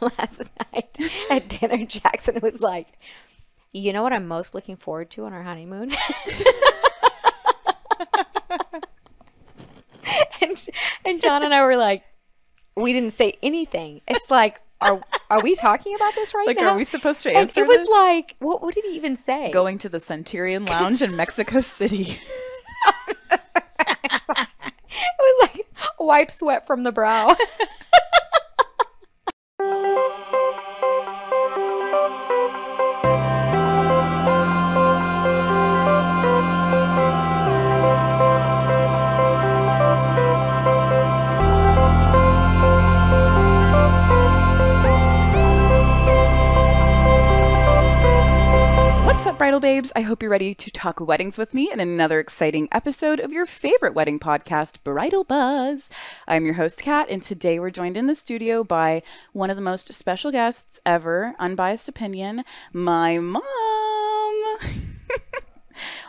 last night at dinner, Jackson was like, "You know what I'm most looking forward to on our honeymoon?" and, and John and I were like, we didn't say anything. It's like, are are we talking about this right Like, now? Like, are we supposed to and answer it was this? like, what? What did he even say? Going to the Centurion Lounge in Mexico City. It was like wipe sweat from the brow. Bridal babes? I hope you're ready to talk weddings with me in another exciting episode of your favorite wedding podcast, Bridal Buzz. I'm your host, Kat, and today we're joined in the studio by one of the most special guests ever, unbiased opinion, my mom.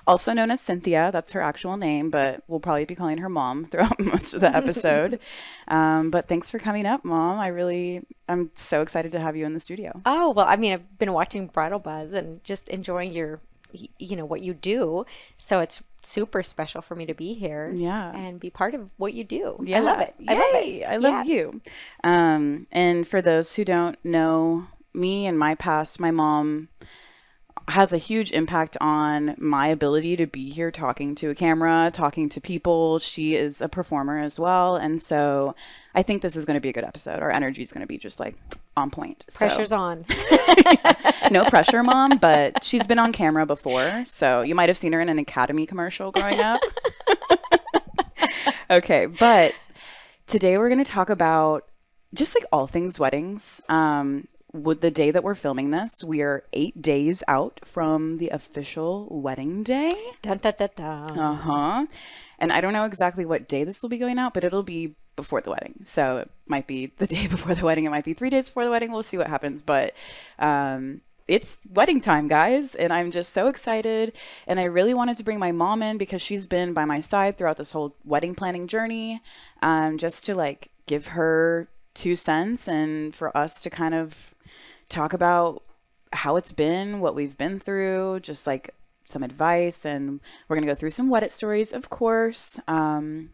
Also known as Cynthia. That's her actual name, but we'll probably be calling her mom throughout most of the episode. um, but thanks for coming up, mom. I really, I'm so excited to have you in the studio. oh well, I mean, I've been watching Bridal Buzz and just enjoying your, you know, what you do. So it's super special for me to be here. Yeah. and be part of what you do. yeah. I love it. I Yay. love it. I love Yes. you. Um, and for those who don't know me and my past, my mom has a huge impact on my ability to be here talking to a camera, talking to people. She is a performer as well. And so I think this is going to be a good episode. Our energy is going to be just like on point. So- Pressure's on. no pressure, mom, but she's been on camera before. So you might have seen her in an Academy commercial growing up. okay, but today we're going to talk about just like all things weddings. Um, with the day that we're filming this, we are eight days out from the official wedding day. dun, dun, dun, dun. Uh huh. And I don't know exactly what day this will be going out, but it'll be before the wedding. So it might be the day before the wedding. It might be three days before the wedding. We'll see what happens. But um, it's wedding time, guys. And I'm just so excited. And I really wanted to bring my mom in because she's been by my side throughout this whole wedding planning journey, um, just to like give her two cents and for us to kind of talk about how it's been, what we've been through, just like some advice. And we're going to go through some Weddit stories, of course, um,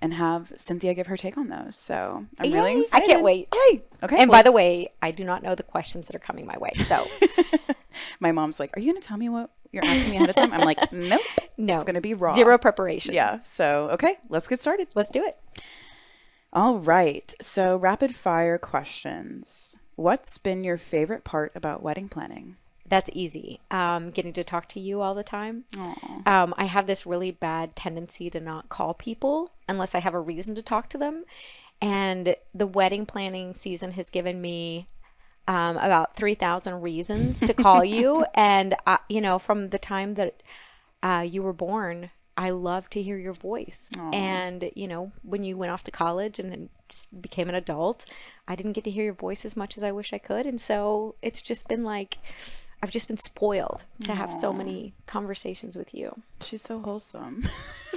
and have Cynthia give her take on those. So I'm really Yay. I can't wait. Yay. Okay. And well, by the way, I do not know the questions that are coming my way. So my mom's like, Are you going to tell me what you're asking me ahead of time? I'm like, Nope. no, It's going to be raw. Zero preparation. Yeah. So, okay, let's get started. Let's do it. All right. So, rapid fire questions. What's been your favorite part about wedding planning? That's easy. Um, getting to talk to you all the time. Um, I have this really bad tendency to not call people unless I have a reason to talk to them. And the wedding planning season has given me um, about 3,000 reasons to call you. And, I, you know, from the time that uh, you were born, I love to hear your voice. And, you know, when you went off to college and became an adult, I didn't get to hear your voice as much as I wish I could. And so it's just been like, I've just been spoiled to have so many conversations with you. She's so wholesome.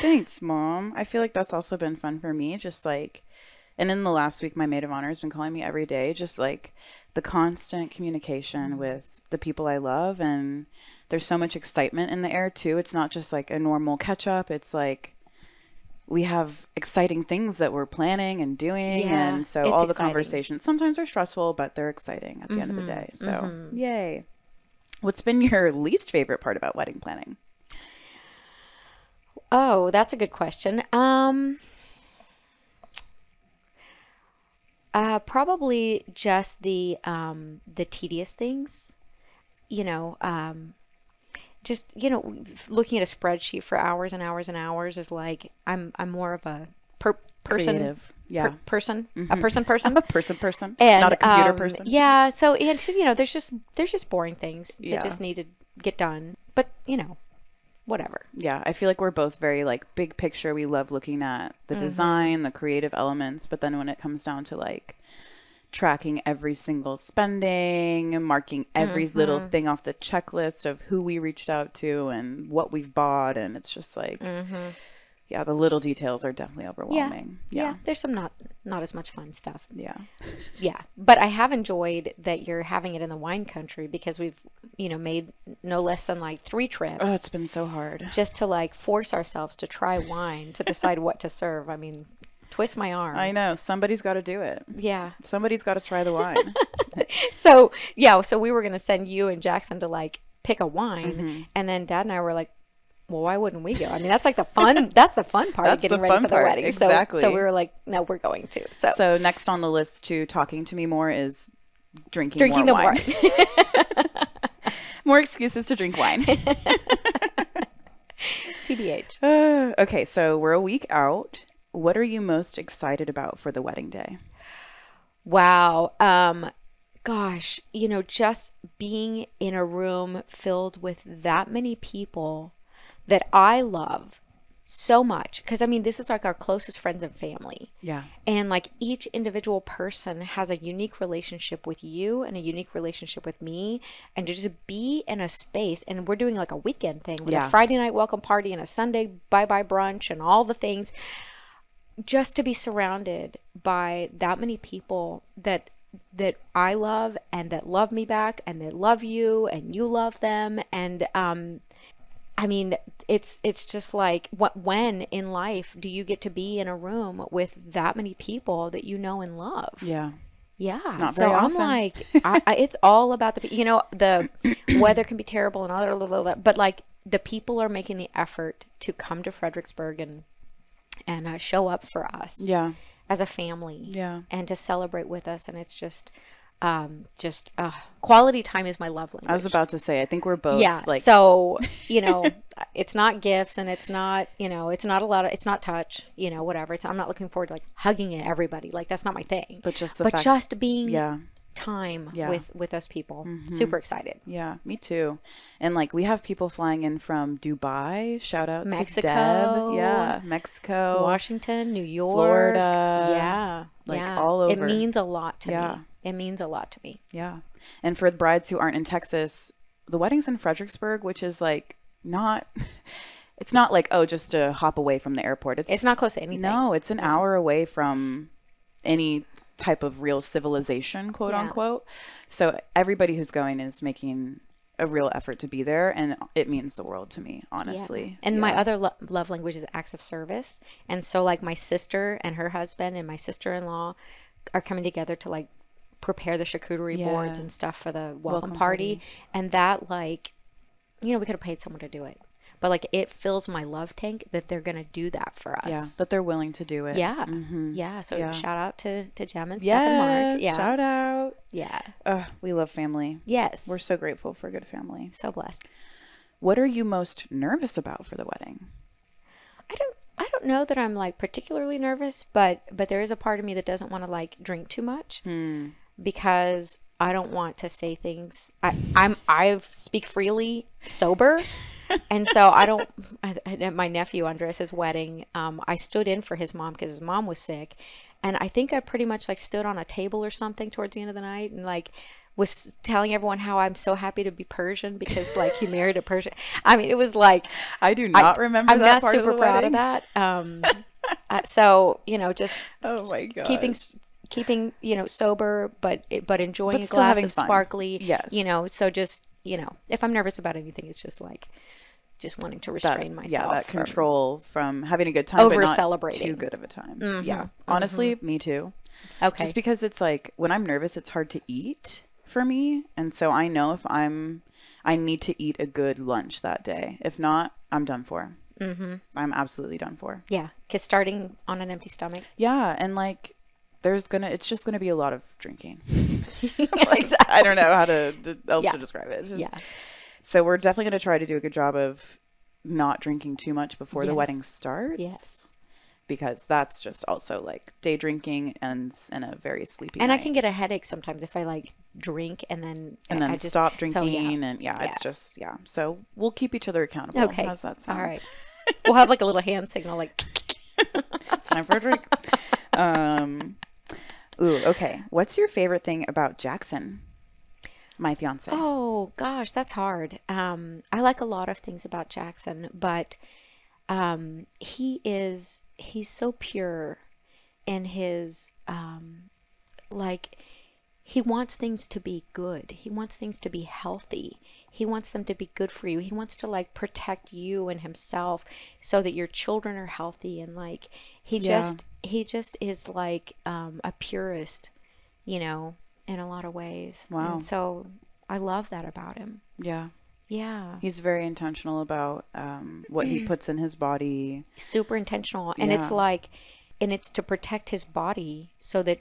Thanks, mom. I feel like that's also been fun for me. Just like, and in the last week, my maid of honor has been calling me every day, just like the constant communication mm-hmm. with the people I love. And there's so much excitement in the air, too. It's not just like a normal catch up, it's like, we have exciting things that we're planning and doing Yeah, and so all the exciting. conversations sometimes are stressful but they're exciting at the end of the day so yay what's been your least favorite part about wedding planning Oh, that's a good question. Um, uh, probably just the um, the tedious things. You know, um, just you know, looking at a spreadsheet for hours and hours and hours is like I'm I'm more of a per- person Creative. per- Yeah. person a person person. a person person and not a computer um, person Yeah, so and you know, there's just there's just boring things Yeah. that just need to get done. But you know, whatever. yeah i feel like we're both very like big picture we love looking at the Mm-hmm. design the creative elements but then when it comes down to like tracking every single spending marking every Mm-hmm. little thing off the checklist of who we reached out to and what we've bought and it's just like Mm-hmm. yeah, the little details are definitely overwhelming. yeah. Yeah. There's some not not as much fun stuff. Yeah. Yeah, but I have enjoyed that you're having it in the wine country because we've you know made no less than like three trips Oh, it's been so hard. just to like force ourselves to try wine to decide what to serve. I mean, twist my arm. I know. Somebody's got to do it. yeah. Somebody's got to try the wine. So yeah, so we were gonna send you and Jackson to like pick a wine, Mm-hmm. and then Dad and I were like. Well, why wouldn't we go? I mean, that's like the fun. That's the fun part of getting ready for the part, wedding. So, exactly. so we were like, no, we're going to. So, so next on the list to talking to me more is drinking, drinking more the wine. wine. more excuses to drink wine. TBH. Uh, okay, so we're a week out. What are you most excited about for the wedding day? Wow. Um gosh, you know, just being in a room filled with that many people that I love so much because I mean, this is like our closest friends and family. Yeah. And like each individual person has a unique relationship with you and a unique relationship with me. And to just be in a space, and we're doing like a weekend thing with Yeah. a Friday night welcome party and a Sunday bye bye brunch and all the things. Just to be surrounded by that many people that that I love and that love me back and that love you and you love them and um I mean, it's it's just like what when in life do you get to be in a room with that many people that you know and love? Yeah. Yeah. So I'm often. like, I, I, it's all about the you know the weather can be terrible and all that, but like the people are making the effort to come to Fredericksburg and and uh, show up for us Yeah. as a family Yeah. and to celebrate with us, and it's just um just uh, quality time is my love language I was about to say, I think we're both yeah like so you know it's not gifts and it's not you know it's not a lot of it's not touch you know whatever it's i'm not looking forward to like hugging everybody, like that's not my thing But just the but fact- just being yeah. Time Yeah. Mm-hmm. with with us people super excited Yeah, me too. And like we have people flying in from Dubai. Shout out Mexico. to Deb. Yeah, Mexico. washington new york Florida, yeah like, yeah. all over. it means a lot to Yeah. me it means a lot to me Yeah. And for the brides who aren't in Texas, the wedding's in Fredericksburg, which is like not it's not like oh just to hop away from the airport. It's, it's not close to anything no, it's an hour away from any type of real civilization, quote Yeah. unquote. So everybody who's going is making a real effort to be there and it means the world to me, honestly. And my other lo- love language is acts of service. And so, like, my sister and her husband and my sister in law are coming together to like prepare the charcuterie boards and stuff for the welcome, Welcome party. party. And that, like, you know, we could have paid someone to do it, but like, it fills my love tank that they're gonna do that for us. yeah, that they're willing to do it. Yeah. Mm-hmm. Yeah. So Yeah. shout out to, to Jem and Steph and Mark. Yeah. Shout out. yeah. Ugh, we love family. Yes. We're so grateful for a good family. so blessed. What are you most nervous about for the wedding? I don't I don't know that I'm like particularly nervous, but but there is a part of me that doesn't want to like drink too much hmm. because I don't want to say things. I I'm I speak freely sober. and so I don't. I- At my nephew Andres's wedding, um, I stood in for his mom because his mom was sick, and I think I pretty much like stood on a table or something towards the end of the night and like was telling everyone how I'm so happy to be Persian because like he married a Persian. I mean, it was like I do not remember I'm that not part super of proud wedding. of that. Um, uh, so you know, just Oh my god. keeping keeping you know sober, but but enjoying But a glass having of fun. sparkly. Yes. You know, so just you know, if I'm nervous about anything, it's just like just wanting to that, restrain myself. yeah, that from- control from having a good time, Over celebrating. too good of a time. Yeah, honestly, me too. Okay. Just because it's like when I'm nervous, it's hard to eat for me, and so I know if I'm, I need to eat a good lunch that day. If not, I'm done for. Mm-hmm. I'm absolutely done for. yeah, because starting on an empty stomach. Yeah, and like there's gonna, it's just gonna be a lot of drinking. Like, I don't know how to d- else Yeah. to describe it. It's just, Yeah. So we're definitely going to try to do a good job of not drinking too much before the wedding starts. Yes. Because that's just also like day drinking ends in a very sleepy And I can get a headache sometimes if I like drink and then and I- then I just, stop so, drinking yeah. and yeah, it's just yeah. So we'll keep each other accountable. Okay. How's that sound? All right. we'll have like a little hand signal, like It's time for a drink. um Ooh, okay. What's your favorite thing about Jackson? My fiance. Oh gosh, that's hard. Um, I like a lot of things about Jackson, but um, he is he's so pure in his um, like he wants things to be good. He wants things to be healthy. He wants them to be good for you. He wants to like protect you and himself so that your children are healthy and like he Yeah. just he just is like um, a purist, you know, in a lot of ways. Wow. And so I love that about him. Yeah. Yeah. He's very intentional about um, what he puts in his body. Super intentional. And it's like and it's to protect his body so that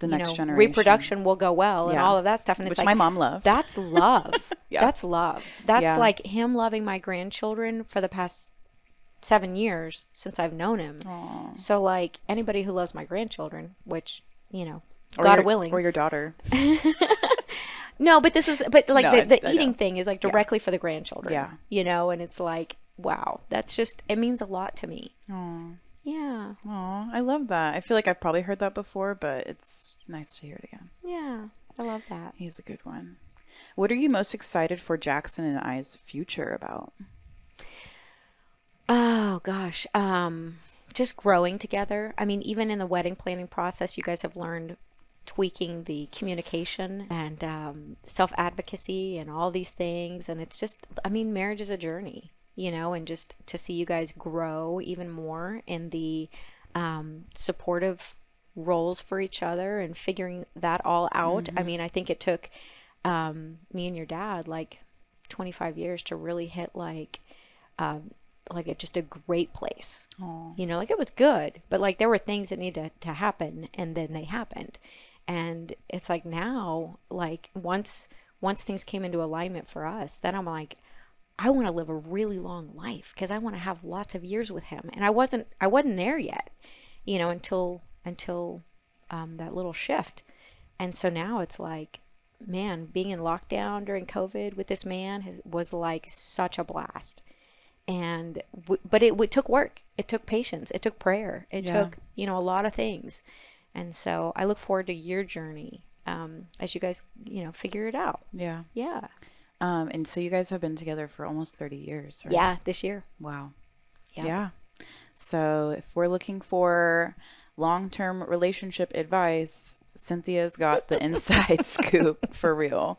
The next know, generation. reproduction will go well and all of that stuff. And Which it's like my mom loves. That's love. Yeah. That's love. That's Yeah. like him loving my grandchildren for the past seven years since I've known him. Aw. So like anybody who loves my grandchildren, which you know, Or God your- willing. Or your daughter. no, but this is but like No, the, the I eating know. thing is like directly for the grandchildren. Yeah. You know, and it's like wow, that's just it means a lot to me. Aw. Yeah. Aw, I love that. I feel like I've probably heard that before, but it's nice to hear it again. Yeah. I love that. He's a good one. What are you most excited for Jackson and I's future about? Oh gosh, um, just growing together. I mean, even in the wedding planning process, you guys have learned tweaking the communication and um, self advocacy and all these things. And it's just, I mean, marriage is a journey, you know, and just to see you guys grow even more in the um, supportive roles for each other and figuring that all out. I mean, I think it took um, me and your dad like 25 years to really hit like um, like a, just a great place. Aw. You know, like it was good, but like there were things that needed to, to happen, and then they happened. And it's like now, like once once things came into alignment for us, then I'm like, I want to live a really long life because I want to have lots of years with him. And I wasn't I wasn't there yet, you know, until until um, that little shift. And so now it's like, man, being in lockdown during COVID with this man has, was like such a blast. And w- but it, w- took work. It took patience. It took prayer. It Yeah. took you know a lot of things. And so I look forward to your journey um, as you guys you know figure it out. Yeah. Yeah. Um, and so you guys have been together for almost 30 years, right? Yeah. This year. Wow. Yeah. Yeah. So if we're looking for long term relationship advice, Cynthia's got the inside scoop for real.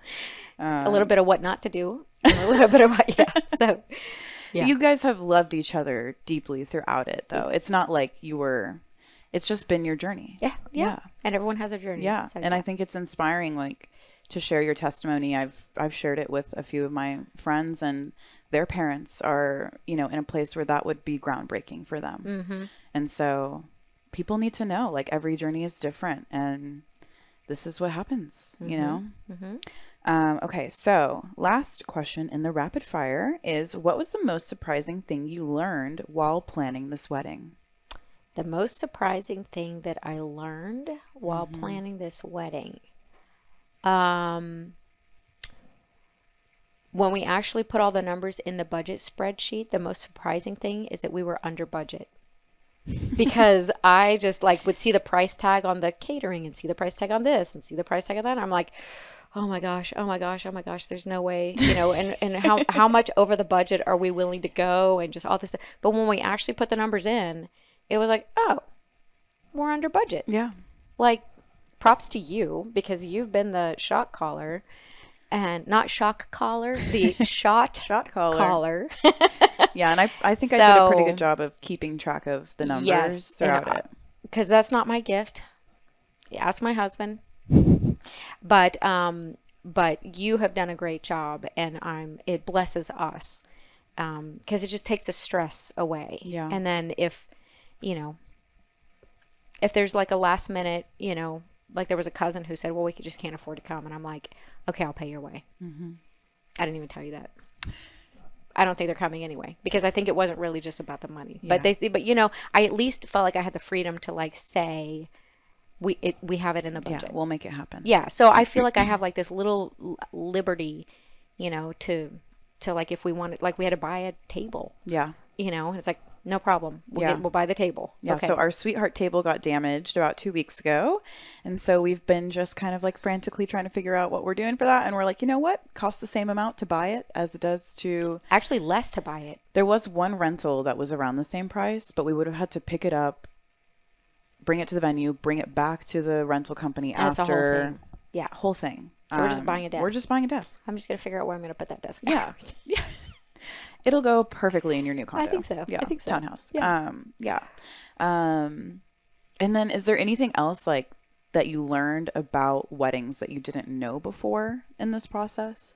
a little bit of what not to do. A little bit of what yeah. So Yeah. You guys have loved each other deeply throughout it, though. It's not like you were, it's just been your journey. yeah, yeah. Yeah. And everyone has a journey. Yeah. So, and I think it's inspiring, like, to share your testimony. I've I've shared it with a few of my friends, and their parents are, you know, in a place where that would be groundbreaking for them. Mm-hmm. And so people need to know like every journey is different and this is what happens, you know? Mm-hmm. Um, okay, so last question in the rapid fire is what was the most surprising thing you learned while planning this wedding? The most surprising thing that I learned while Mm-hmm. planning this wedding, um, when we actually put all the numbers in the budget spreadsheet, the most surprising thing is that we were under budget. because I just like would see the price tag on the catering and see the price tag on this and see the price tag on that. And I'm like, oh my gosh, oh my gosh, oh my gosh, there's no way, you know, and, and how, how much over the budget are we willing to go and just all this stuff. But when we actually put the numbers in, it was like, oh, we're under budget. Yeah. Like, props to you because you've been the shot caller and not shock collar, the shot Shot caller. caller. Yeah, and I, I think I did a pretty good job of keeping track of the numbers Yes, throughout it. because that's not my gift. Ask my husband. But um, but you have done a great job, and I'm. It blesses us because it just takes the stress away. Yeah. And then if you know, if there's like a last minute, you know, like there was a cousin who said, "Well, we just can't afford to come," and I'm like, "Okay, I'll pay your way." Mm-hmm. I didn't even tell you that. I don't think they're coming anyway because I think it wasn't really just about the money. But they, but you know, I at least felt like I had the freedom to like say, we it we have it in the Yeah, budget. we'll make it happen. Yeah, so I feel like I have like this little liberty, you know, to to like if we wanted, like we had to buy a table, Yeah. you know, and it's like No problem. We'll, Yeah. get, we'll buy the table. Yeah, okay. so our sweetheart table got damaged about two weeks ago. And so we've been just kind of like frantically trying to figure out what we're doing for that. And we're like, you know what? Costs the same amount to buy it as it does to. Actually, less to buy it. There was one rental that was around the same price, but we would have had to pick it up, bring it to the venue, bring it back to the rental company That's a whole after. thing. Yeah. Whole thing. So we're just Um, buying a desk. We're just buying a desk. I'm just gonna figure out where I'm gonna put that desk. Yeah. yeah. It'll go perfectly in your new condo. I think so. Yeah, I think so. Townhouse. Yeah. Um, yeah. Um, and then is there anything else like that you learned about weddings that you didn't know before in this process?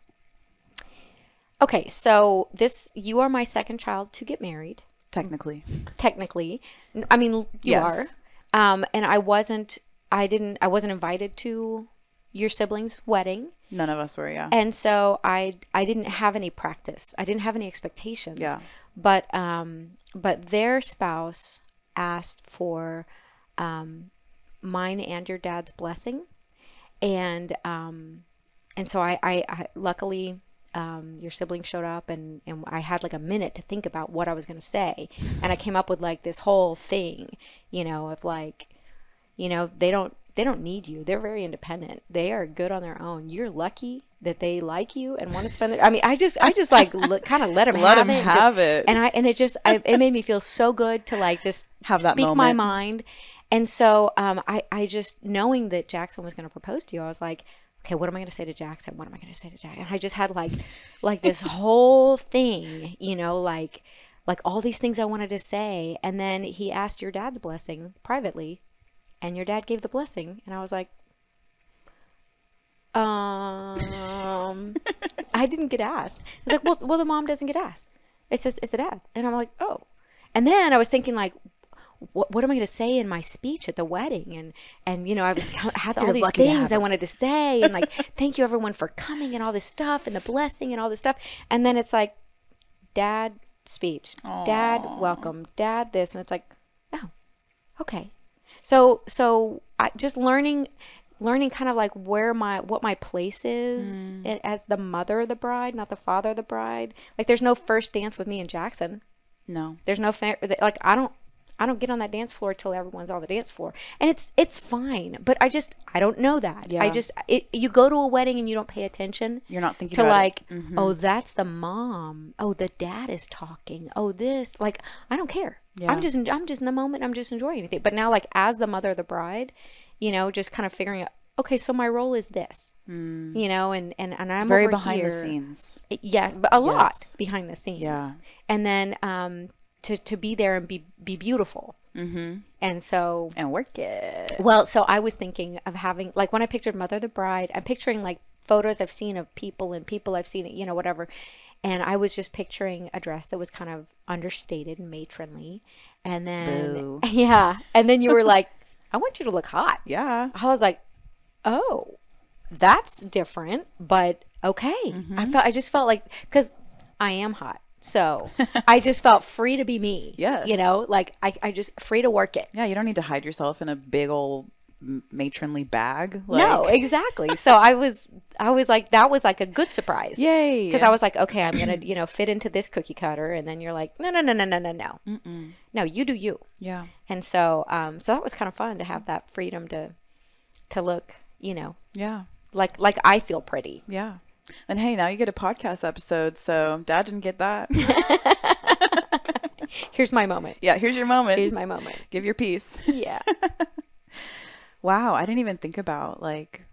Okay, so this you are my second child to get married. Technically. Technically, I mean you Yes. are. Um, and I wasn't. I didn't. I wasn't invited to your siblings' wedding, None of us were, yeah. and so I I didn't have any practice. I didn't have any expectations. Yeah. But um, but their spouse asked for um, mine and your dad's blessing, and um, and so I, I, I luckily um, your sibling showed up and, and I had like a minute to think about what I was going to say. And I came up with like this whole thing, you know, of like, you know, they don't, they don't need you. They're very independent. They are good on their own. You're lucky that they like you and want to spend it. I mean, I just, I just like l- kind of let them Let have 'em it. just- have it. And I, and it just, I, it made me feel so good to like just Have that speak my mind. And so, um, I, I just knowing that Jackson was going to propose to you, I was like, okay, what am I going to say to Jackson? What am I going to say to Jackson? And I just had like, like this whole thing, you know, like, like all these things I wanted to say. And then he asked your dad's blessing privately, and your dad gave the blessing, and I was like, um, I didn't get asked. It's like, well, well, the mom doesn't get asked. It's just, it's the dad, and I'm like, oh. And then I was thinking like, what, what am I going to say in my speech at the wedding? And and you know, I was had all these lucky to have things I wanted to say, and like, thank you everyone for coming and all this stuff and the blessing and all this stuff. And then it's like, dad speech, dad welcome, dad this, and it's like, oh, okay. So so I just learning learning kind of like where my what my place is Mm. as the mother of the bride, not the father of the bride. Like there's no first dance with me and Jackson. No. There's no fa- like I don't I don't get on that dance floor till everyone's on the dance floor, and it's it's fine. But I just I don't know that. I just it, you go to a wedding and you don't pay attention You're not thinking to about like. Mhm. oh that's the mom oh the dad is talking oh this like I don't care. Yeah. I'm just I'm just in the moment. I'm just enjoying anything. But now like as the mother of the bride, you know, just kind of figuring out. Okay, so my role is this, you know, and and and I'm Mm. Very behind here. the scenes. Yes, but a lot behind the scenes. Yeah. And then um, to to be there and be be beautiful. Mm-hmm. And so, And work it. well, so I was thinking of having like when I pictured Mother the Bride, I'm picturing like photos I've seen of people and people I've seen, you know, whatever. And I was just picturing a dress that was kind of understated and matronly. And then, Boo. yeah. And then you were like, I want you to look hot. Yeah. I was like, oh, that's different, but okay. Mm-hmm. I felt I just felt like because I am hot, so I just felt free to be me. Yes. You know, like I, I just free to work it. Yeah, you don't need to hide yourself in a big old matronly bag. Like. No, exactly. so I was, I was like, that was like a good surprise. Yay! Because I was like, okay, I'm gonna, you know, fit into this cookie cutter, and then you're like, no, no, no, no, no, no, no, no, you do you. Yeah. And so, um, so that was kind of fun to have that freedom to, to look, you know. Yeah. Like, like I feel pretty. Yeah. And hey, now you get a podcast episode, so dad didn't get that. Here's my moment. yeah, here's your moment. Here's my moment. Give your piece. Yeah. Wow, I didn't even think about like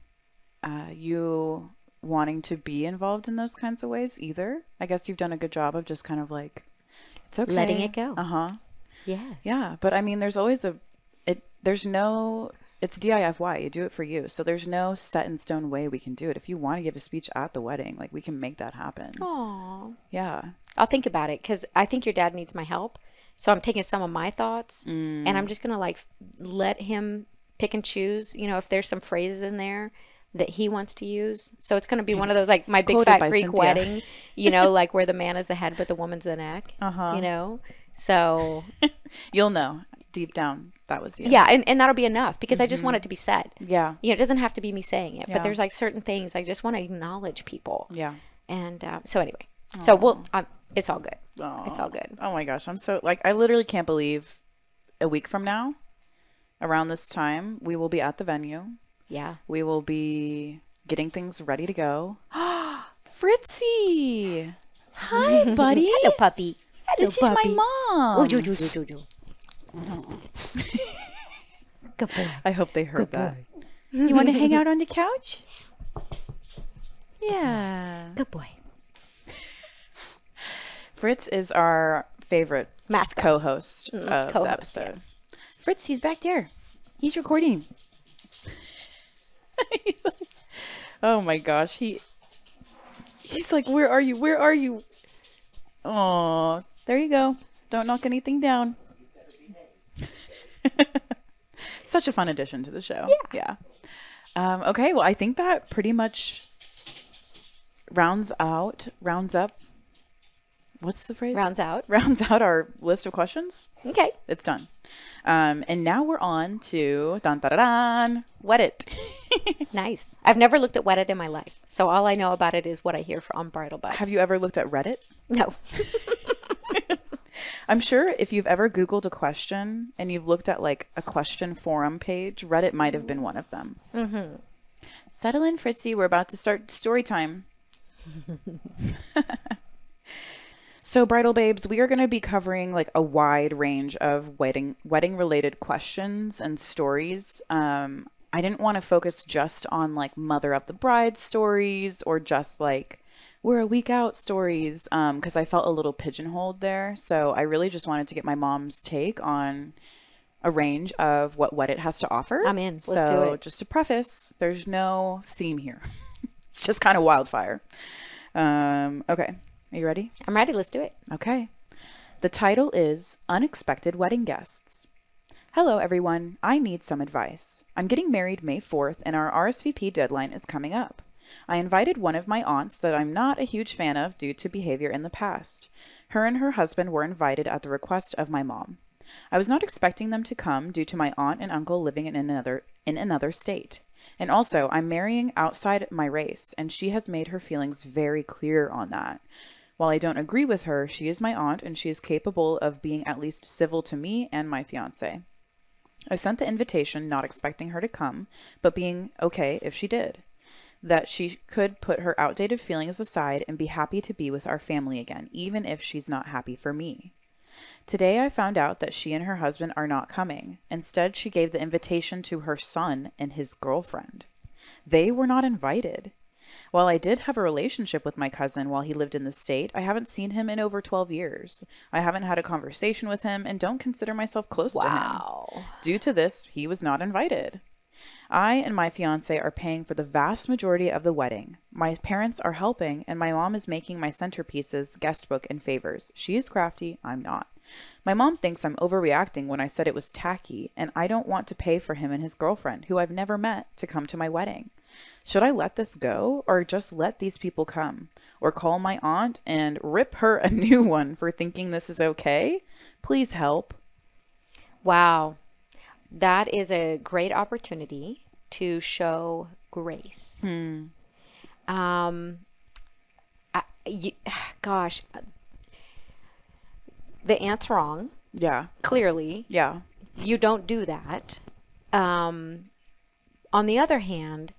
uh, you wanting to be involved in those kinds of ways either. I guess you've done a good job of just kind of like it's okay, Letting it go. Uh huh. yes. Yeah, but I mean, there's always a it. There's no. It's DIFY. You do it for you. So there's no set in stone way we can do it. If you want to give a speech at the wedding, like we can make that happen. Aw. Yeah. I'll think about it because I think your dad needs my help. So I'm taking some of my thoughts and I'm just gonna like let him pick and choose. You know, if there's some phrases in there that he wants to use. So it's gonna be one of those like my big Quoted fat Greek Cynthia. wedding. You know, like where the man is the head but the woman's the neck. Uh-huh. You know. So You'll know deep down that was you. yeah, and, and that'll be enough because I just want it to be said. Yeah. You know, it doesn't have to be me saying it, Yeah. but there's like certain things I just want to acknowledge people. Yeah. And uh, so anyway, so we'll um, It's all good. It's all good. Oh my gosh, I'm so like I literally can't believe a week from now, around this time, we will be at the venue. Yeah. We will be getting things ready to go. Fritzy, hi, buddy. Hello, puppy. Hello, This is my puppy. mom. Oh, do, do, do, do, do. Good boy. I hope they heard that. You want to hang out on the couch? Yeah. Good boy. Fritz is our favorite Mascot. co-host mm, of co-host, episode. yes. Fritz, he's back there. He's recording. He's like- oh my gosh, he he's like, "Where are you? Where are you?" Oh, there you go. Don't knock anything down. Such a fun addition to the show. Yeah. Um, okay, well, I think that pretty much rounds out, rounds up. What's the phrase? Rounds out. Rounds out our list of questions. Okay. It's done. Um, and now we're on to dun dun dun, dun Weddit. Nice. I've never looked at Weddit in my life. So all I know about it is what I hear from Bridal Buzz. Have you ever looked at Reddit? no. I'm sure if you've ever Googled a question and you've looked at like a question forum page, Reddit might have been one of them. Mm-hmm. Settle in, Fritzy. We're about to start story time. so, bridal babes, we are going to be covering like a wide range of wedding wedding related questions and stories. Um, I didn't want to focus just on like mother of the bride stories or just like we're a week out stories because I felt a little pigeonholed there. So I really just wanted to get my mom's take on a range of what Weddit has to offer. I'm in. Let's do so it. just to preface, there's no theme here. it's just kind of wildfire. Um, okay, are you ready? I'm ready. Let's do it. Okay. The title is Unexpected Wedding Guests. Hello, everyone. I need some advice. I'm getting married May 4th, and our RSVP deadline is coming up. I invited one of my aunts that I'm not a huge fan of due to behavior in the past. Her and her husband were invited at the request of my mom. I was not expecting them to come due to my aunt and uncle living in another in another state. And also, I'm marrying outside my race, and she has made her feelings very clear on that. While I don't agree with her, she is my aunt and she is capable of being at least civil to me and my fiance. I sent the invitation not expecting her to come, but being okay if she did. That she could put her outdated feelings aside and be happy to be with our family again, even if she's not happy for me. Today I found out that she and her husband are not coming. Instead, she gave the invitation to her son and his girlfriend. They were not invited. While I did have a relationship with my cousin while he lived in the state, I haven't seen him in over 12 years. I haven't had a conversation with him and don't consider myself close to him. Due to this, he was not invited. I and my fiance are paying for the vast majority of the wedding. My parents are helping, and my mom is making my centerpieces, guest book, and favors. She is crafty, I'm not. My mom thinks I'm overreacting when I said it was tacky, and I don't want to pay for him and his girlfriend, who I've never met, to come to my wedding. Should I let this go, or just let these people come? Or call my aunt and rip her a new one for thinking this is okay? Please help. Wow. That is a great opportunity to show grace. Um, I, you, gosh, the aunt's wrong. Yeah. Clearly, Yeah. you don't do that. Um, on the other hand,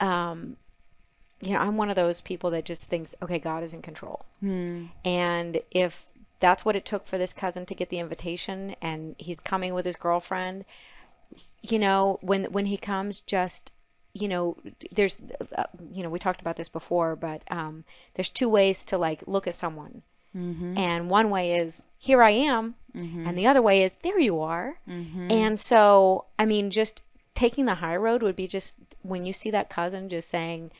um, you know, I'm one of those people that just thinks, okay, God is in control. And if that's what it took for this cousin to get the invitation and he's coming with his girlfriend, you know, when when he comes, just you know, there's, uh, you know, we talked about this before, but um, there's two ways to like look at someone, and one way is here I am, and the other way is there you are, and so I mean, just taking the high road would be just when you see that cousin just saying,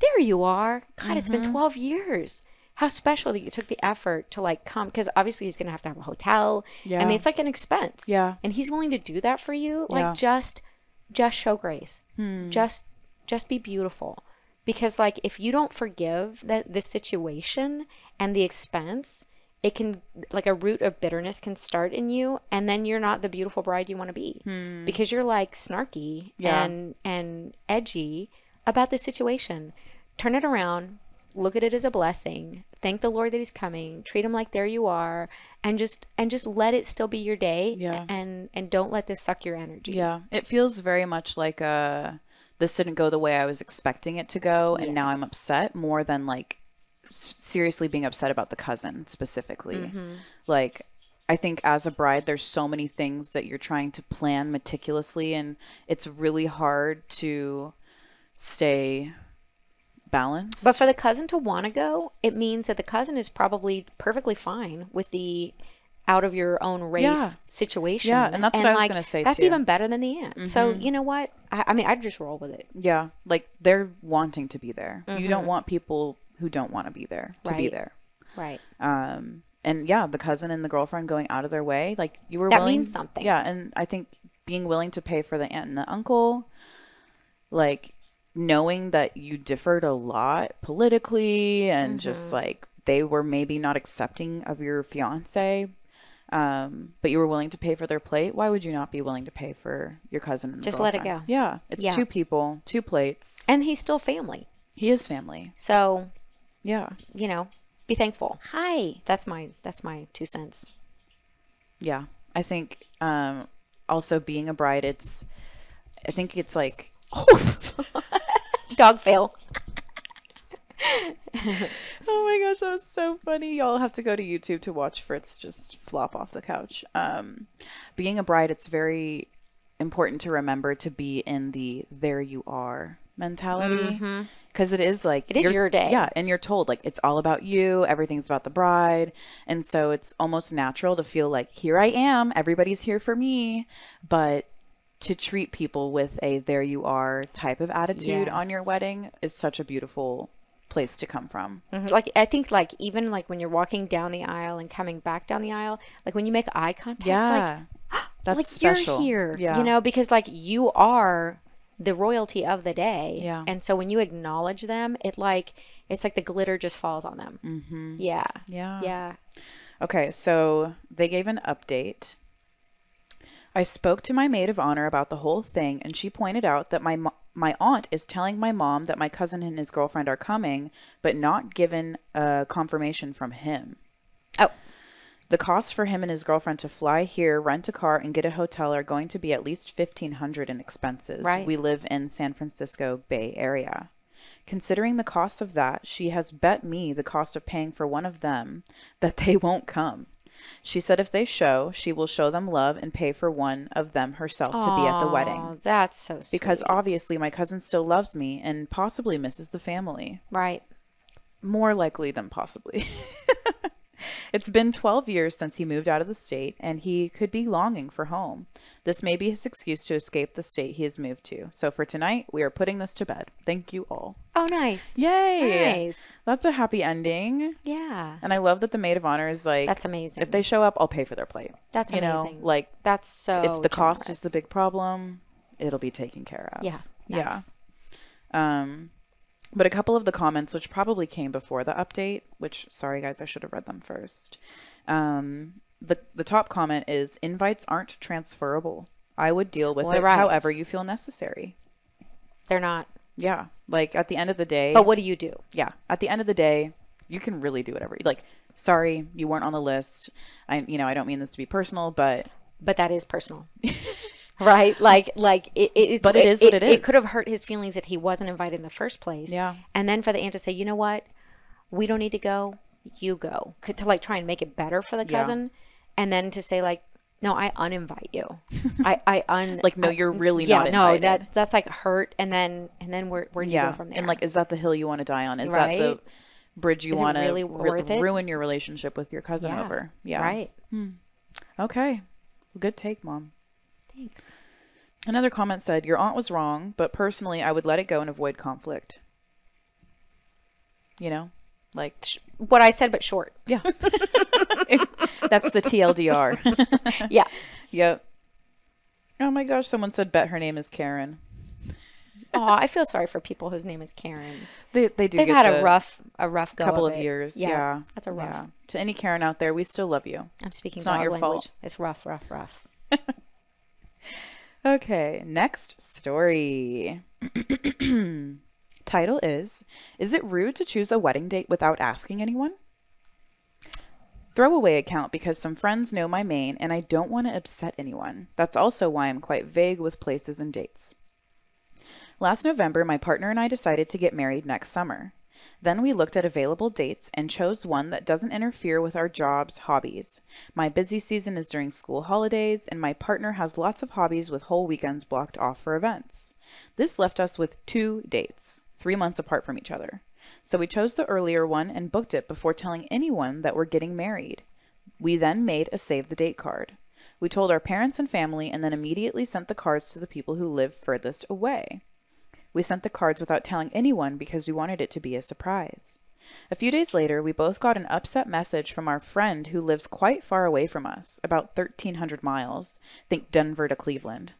there you are. God, it's been 12 years. How special that you took the effort to like come because obviously he's gonna have to have a hotel. Yeah. I mean, it's like an expense. Yeah. And he's willing to do that for you. Like Yeah. just just show grace. Hmm. Just just be beautiful. Because like if you don't forgive that the situation and the expense, it can like a root of bitterness can start in you and then you're not the beautiful bride you want to be. Hmm. Because you're like snarky Yeah. and and edgy about the situation. Turn it around, look at it as a blessing, thank the Lord that he's coming. Treat him like there you are and just and just let it still be your day Yeah. and and don't let this suck your energy. Yeah, it feels very much like uh this didn't go the way I was expecting it to go, and now I'm upset more than like seriously being upset about the cousin specifically. Mm-hmm. Like, I think as a bride, there's so many things that you're trying to plan meticulously, and it's really hard to stay balanced. But for the cousin to want to go, it means that the cousin is probably perfectly fine with the out of your own race Yeah. situation. Yeah, and that's what I was gonna say, That's too. Mm-hmm. even better than the aunt. So you know what? I, I mean, I'd just roll with it. yeah, like they're wanting to be there. You don't want people who don't want to be there to be Mm-hmm. There. Right. um and yeah the cousin and the girlfriend going out of their way like you were That willing means something. yeah and i think being willing to pay for the aunt and the uncle like knowing that you differed a lot politically and Mm-hmm. just like they were maybe not accepting of your fiance um but you were willing to pay for their plate why would you not be willing to pay for your cousin and the Just let it go. yeah it's Yeah. two people two plates And he's still family. he is family So, yeah you know, be thankful. Hi. That's my that's my two cents. Yeah. I think um also being a bride it's I think it's like Dog fail. Oh my gosh, that was so funny. Y'all have to go to YouTube to watch Fritz just flop off the couch. Um being a bride it's very important to remember to be in the there you are mentality because it is like Mm-hmm. It is your day. yeah and you're told like it's all about you everything's about the bride and so it's almost natural to feel like here i am everybody's here for me but to treat people with a there you are type of attitude on your wedding is such a beautiful place to come from Mhm. Like I think like even like when you're walking down the aisle and coming back down the aisle, like when you make eye contact, like yeah that's like special you're here. yeah You know, because like you are the royalty of the day. Yeah. And so when you acknowledge them, it like it's like the glitter just falls on them. Mm-hmm. Yeah. yeah Yeah. Okay, so they gave an update. I spoke to my maid of honor about the whole thing, and she pointed out that my mo- my aunt is telling my mom that my cousin and his girlfriend are coming, but not given a confirmation from him. Oh. The cost for him and his girlfriend to fly here, rent a car, and get a hotel are going to be at least fifteen hundred in expenses. Right. We live in San Francisco Bay Area. Considering the cost of that, she has bet me the cost of paying for one of them that they won't come. She said if they show, she will show them love and pay for one of them herself to be at the wedding. Oh, that's so sweet. Because obviously my cousin still loves me and possibly misses the family. right. More likely than possibly. it's been 12 years since he moved out of the state and he could be longing for home. This may be his excuse to escape the state he has moved to. So for tonight, we are putting this to bed. Thank you all. Oh, nice. Yay! Nice. That's a happy ending. Yeah. And I love that the maid of honor is like, That's amazing. if they show up, I'll pay for their plate. That's you know, amazing. like That's so. if the cost is the big problem, it'll be taken care of. Yeah. Yeah. Um, but a couple of the comments, which probably came before the update, which sorry guys, I should have read them first. Um, the the top comment is invites aren't transferable. I would deal with Well, it right. however you feel necessary. They're not. Yeah, like at the end of the day. But what do you do? yeah, at the end of the day, you can really do whatever. Like, sorry, you weren't on the list. I, you know, I don't mean this to be personal, but But that is personal. right? Like, like it, it, it's, But it is what it It is. could have hurt his feelings that he wasn't invited in the first place. Yeah. And then for the aunt to say, you know what, we don't need to go. You go to like try and make it better for the Yeah. cousin, and then to say like, no, I uninvite you. I, I un like, no, you're really yeah, not no, that that's like hurt, and then and then where where do you go from there? and like, is that the hill you want to die on? Is that the bridge you want to really it? ruin your relationship with your cousin yeah, over? Yeah, right. Hmm. Okay, good take, mom. Thanks. Another comment said, Your aunt was wrong, but personally, I would let it go and avoid conflict. You know? Like, What I said, but short. yeah. That's the TLDR. Yeah. yep. Oh my gosh, someone said, Bet her name is Karen. Oh, I feel sorry for people whose name is Karen. They, they do They've had a rough a rough go couple of, of years. Yeah. That's a rough. Yeah. To any Karen out there, we still love you. I'm speaking It's not your language. fault. It's rough, rough, rough. Okay, next story. Title is Is it rude to choose a wedding date without asking anyone? throwaway account because some friends know my main and I don't want to upset anyone. That's also why I'm quite vague with places and dates. Last November, my partner and I decided to get married next summer. Then we looked at available dates and chose one that doesn't interfere with our jobs, hobbies. My busy season is during school holidays, and my partner has lots of hobbies with whole weekends blocked off for events. This left us with two dates, three months apart from each other. So we chose the earlier one and booked it before telling anyone that we're getting married. We then made a save the date card. We told our parents and family and then immediately sent the cards to the people who live furthest away. We sent the cards without telling anyone because we wanted it to be a surprise. A few days later, we both got an upset message from our friend who lives quite far away from us, about 1,300 miles, think Denver to Cleveland.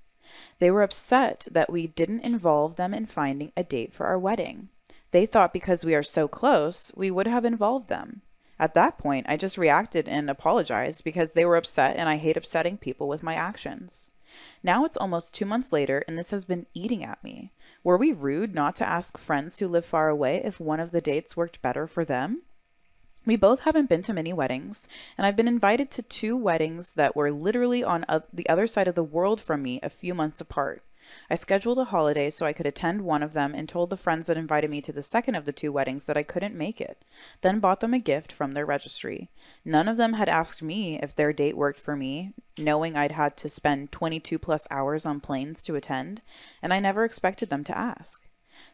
They were upset that we didn't involve them in finding a date for our wedding. They thought because we are so close, we would have involved them. At that point, I just reacted and apologized because they were upset and I hate upsetting people with my actions. Now it's almost two months later and this has been eating at me. Were we rude not to ask friends who live far away if one of the dates worked better for them? We both haven't been to many weddings, and I've been invited to two weddings that were literally on the other side of the world from me a few months apart. I scheduled a holiday so I could attend one of them and told the friends that invited me to the second of the two weddings that I couldn't make it, then bought them a gift from their registry. None of them had asked me if their date worked for me, knowing I'd had to spend 22 plus hours on planes to attend, and I never expected them to ask.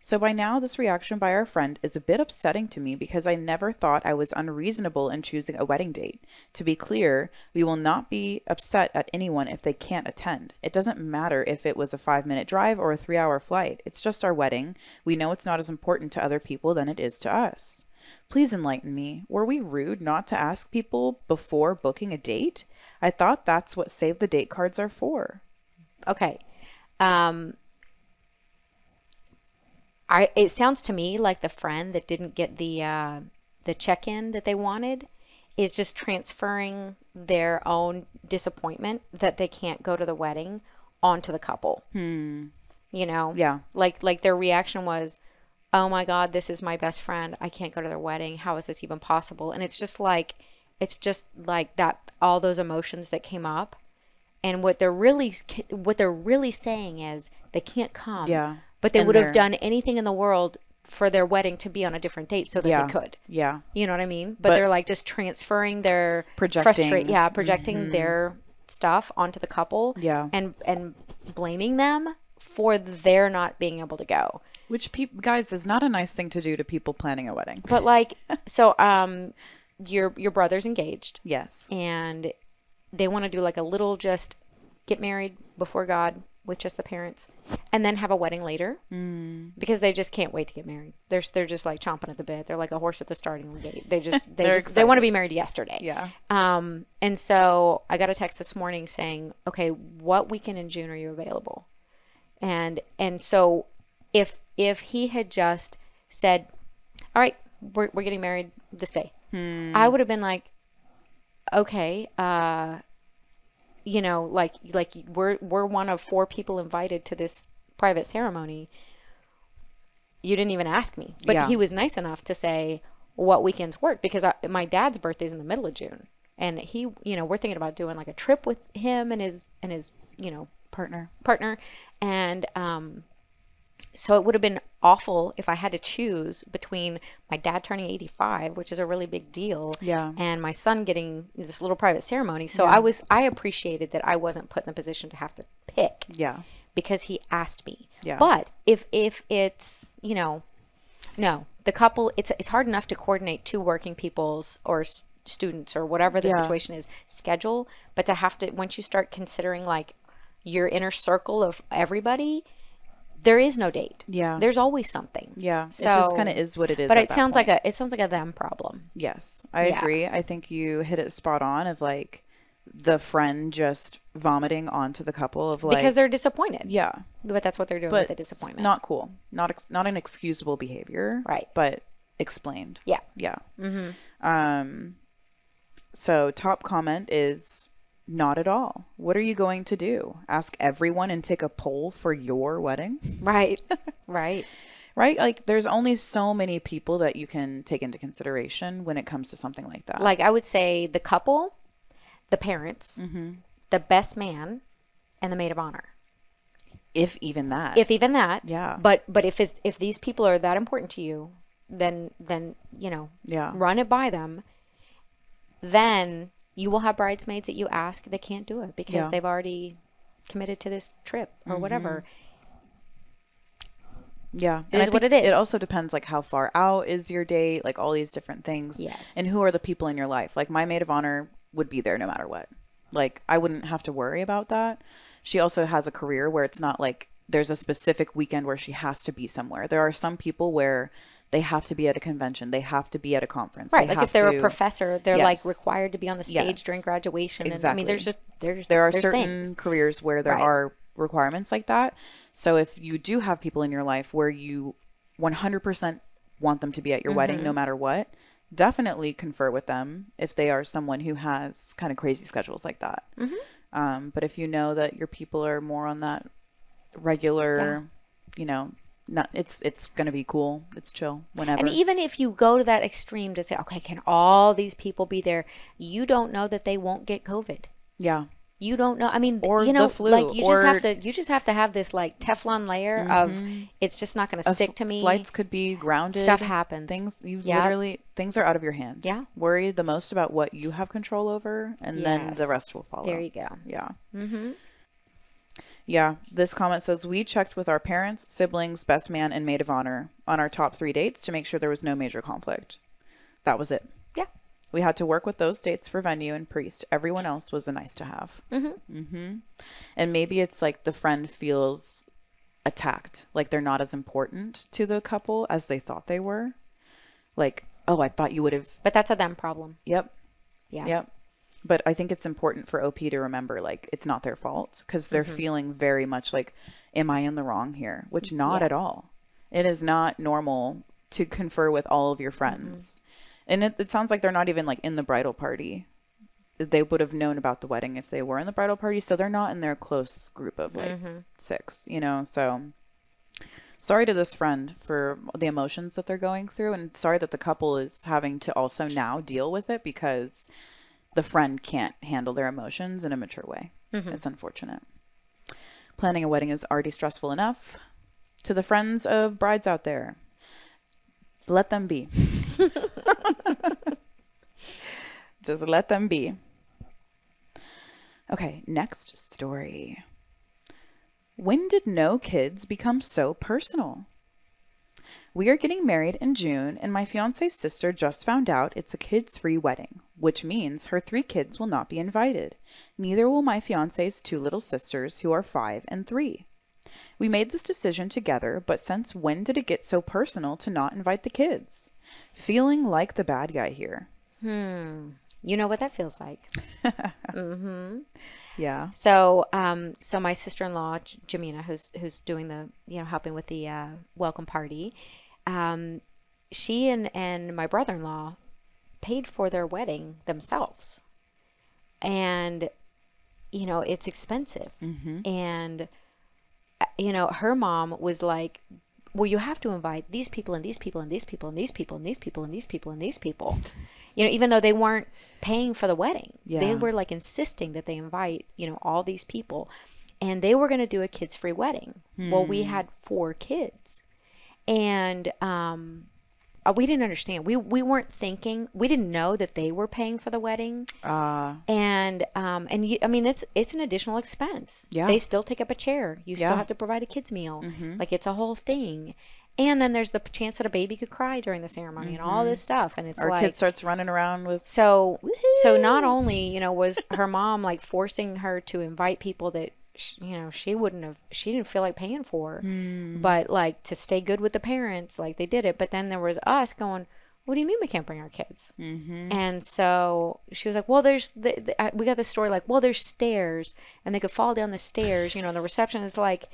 So by now, this reaction by our friend is a bit upsetting to me because I never thought I was unreasonable in choosing a wedding date. To be clear, we will not be upset at anyone if they can't attend. It doesn't matter if it was a five minute drive or a three hour flight. It's just our wedding. We know it's not as important to other people than it is to us. Please enlighten me. Were we rude not to ask people before booking a date? I thought that's what save the date cards are for. Okay. Um, I it sounds to me like the friend that didn't get the uh, the check in that they wanted is just transferring their own disappointment that they can't go to the wedding onto the couple. Hmm. You know, Yeah. like like their reaction was, "Oh my God, this is my best friend. I can't go to their wedding. How is this even possible?" And it's just like, it's just like that. All those emotions that came up, and what they're really what they're really saying is they can't come. Yeah. But they And would have done anything in the world for their wedding to be on a different date so that Yeah. they could. Yeah. You know what I mean? But, But- they're like just transferring their Projecting. frustra- yeah, projecting their stuff onto the couple. Yeah. And and blaming them for their not being able to go. Which peop guys is not a nice thing to do to people planning a wedding. But like so um your your brother's engaged Yes. and they want to do like a little just get married before God with just the parents and then have a wedding later Mm. because they just can't wait to get married. They're they're just like chomping at the bit. They're like a horse at the starting gate. They just they just, they want to be married yesterday. Yeah. Um and so I got a text this morning saying, "Okay, what weekend in June are you available?" And and so if if he had just said, "All right, we're we're getting married this day." I would have been like, "Okay, uh you know, like like we're we're one of four people invited to this private ceremony. You didn't even ask me, but Yeah. he was nice enough to say what weekends work because I, my dad's birthday's in the middle of June, and he, you know, we're thinking about doing like a trip with him and his and his, you know, Partner. partner, and um, so it would have been awful if I had to choose between my dad turning 85, which is a really big deal, Yeah. and my son getting this little private ceremony. So I was I appreciated that I wasn't put in the position to have to pick Yeah. because he asked me. Yeah. But if if it's you know, no, the couple it's it's hard enough to coordinate two working people's or students or whatever the Yeah. situation is schedule, but to have to once you start considering like your inner circle of everybody, there is no date. Yeah. There's always something. Yeah. it So- just kind of is what it is. But it sounds point. like a it sounds like a them problem. Yes, I Yeah. agree. I think you hit it spot on of like the friend just vomiting onto the couple of like because they're disappointed. yeah, But that's what they're doing but with the disappointment. not cool. Not ex- not an excusable behavior. Right. But explained. yeah. Yeah. Um. So top comment is not at all. What are you going to do? Ask everyone and take a poll for your wedding? Right. right. right? Like there's only so many people that you can take into consideration when it comes to something like that. Like I would say the couple, the parents, Mm-hmm. the best man, and the maid of honor. if even that. If even that. Yeah. But but if it's if these people are that important to you, then then you know yeah. run it by them. Then you will have bridesmaids that you ask that can't do it because Yeah. they've already committed to this trip or mm-hmm. whatever. Yeah. It is I what it is. It also depends like how far out is your date, like all these different things. Yes. And who are the people in your life? Like my maid of honor would be there no matter what. Like I wouldn't have to worry about that. She also has a career where it's not like there's a specific weekend where she has to be somewhere. There are some people where they have to be at a convention, they have to be at a conference. Right, they like if they're to- a professor, they're like required to be on the stage Yes. during graduation. And I mean, there's just there's there are there's certain things. careers where there Right. are requirements like that. So if you do have people in your life where you 100% want them to be at your wedding Mm-hmm. no matter what, definitely confer with them if they are someone who has kind of crazy schedules like that. Mm-hmm. Um, but if you know that your people are more on that regular, you know, not it's it's gonna be cool. It's chill whenever. And even if you go to that extreme to say, okay, can all these people be there? You don't know that they won't get COVID. yeah, You don't know. I mean, Or you know, the flu, like you just have to. You just have to have this like Teflon layer of it's just not going to stick to me. Flights could be grounded. Stuff happens. Things you Yeah. literally things are out of your hand. Yeah. Worry the most about what you have control over, and then the rest will follow. There you go. Yeah. Mm-hmm. Yeah. This comment says we checked with our parents, siblings, best man, and maid of honor on our top three dates to make sure there was no major conflict. That was it. Yeah. We had to work with those dates for venue and priest. Everyone else was a nice to have. Mm-hmm. Mm-hmm. And maybe it's like the friend feels attacked, like they're not as important to the couple as they thought they were. Like, oh, I thought you would have. But that's a them problem. Yep. Yeah. Yep. But I think it's important for OP to remember, like, it's not their fault because they're Mm-hmm. feeling very much like, am I in the wrong here? Which mm-hmm. not Yeah. at all. It is not normal to confer with all of your mm-hmm. friends. And it, it sounds like they're not even like in the bridal party. They would have known about the wedding if they were in the bridal party. So they're not in their close group of like mm-hmm. six, you know? So sorry to this friend for the emotions that they're going through. And sorry that the couple is having to also now deal with it because the friend can't handle their emotions in a mature way. Mm-hmm. It's unfortunate. Planning a wedding is already stressful enough. To the friends of brides out there, let them be. Just let them be. Okay, next story. When did no kids become so personal? We are getting married in June, and my fiance's sister just found out it's a kids free wedding, which means her three kids will not be invited. Neither will my fiance's two little sisters, who are five and three. We made this decision together, but since when did it get so personal to not invite the kids? Feeling like the bad guy here. Hmm. You know what that feels like. Mm-hmm. Yeah. So, um, so my sister-in-law J- Jamina, who's who's doing the, you know, helping with the uh, welcome party, um, she and and my brother-in-law paid for their wedding themselves, and you know it's expensive, and uh, you know her mom was like. Well, you have to invite these people and these people and these people and these people and these people and these people and these people. You know, even though they weren't paying for the wedding, they were like insisting that they invite, you know, all these people. And they were going to do a kids free wedding. Well, we had four kids. And um uh, we didn't understand. We we weren't thinking. We didn't know that they were paying for the wedding. Uh, And um and you, I mean it's it's an additional expense. Yeah. They still take up a chair. You still have to provide a kids meal. Mhm. Like it's a whole thing. And then there's the chance that a baby could cry during the ceremony and all this stuff. And it's our like kid starts running around with so so not only you know was her mom like forcing her to invite people that sh- you know she wouldn't have she didn't feel like paying for but like to stay good with the parents like they did it. But then there was us going what do you mean we can't bring our kids? Mm-hmm. and so she was like well there's the, the, uh, we got this story like well there's stairs and they could fall down the stairs you know and the reception is like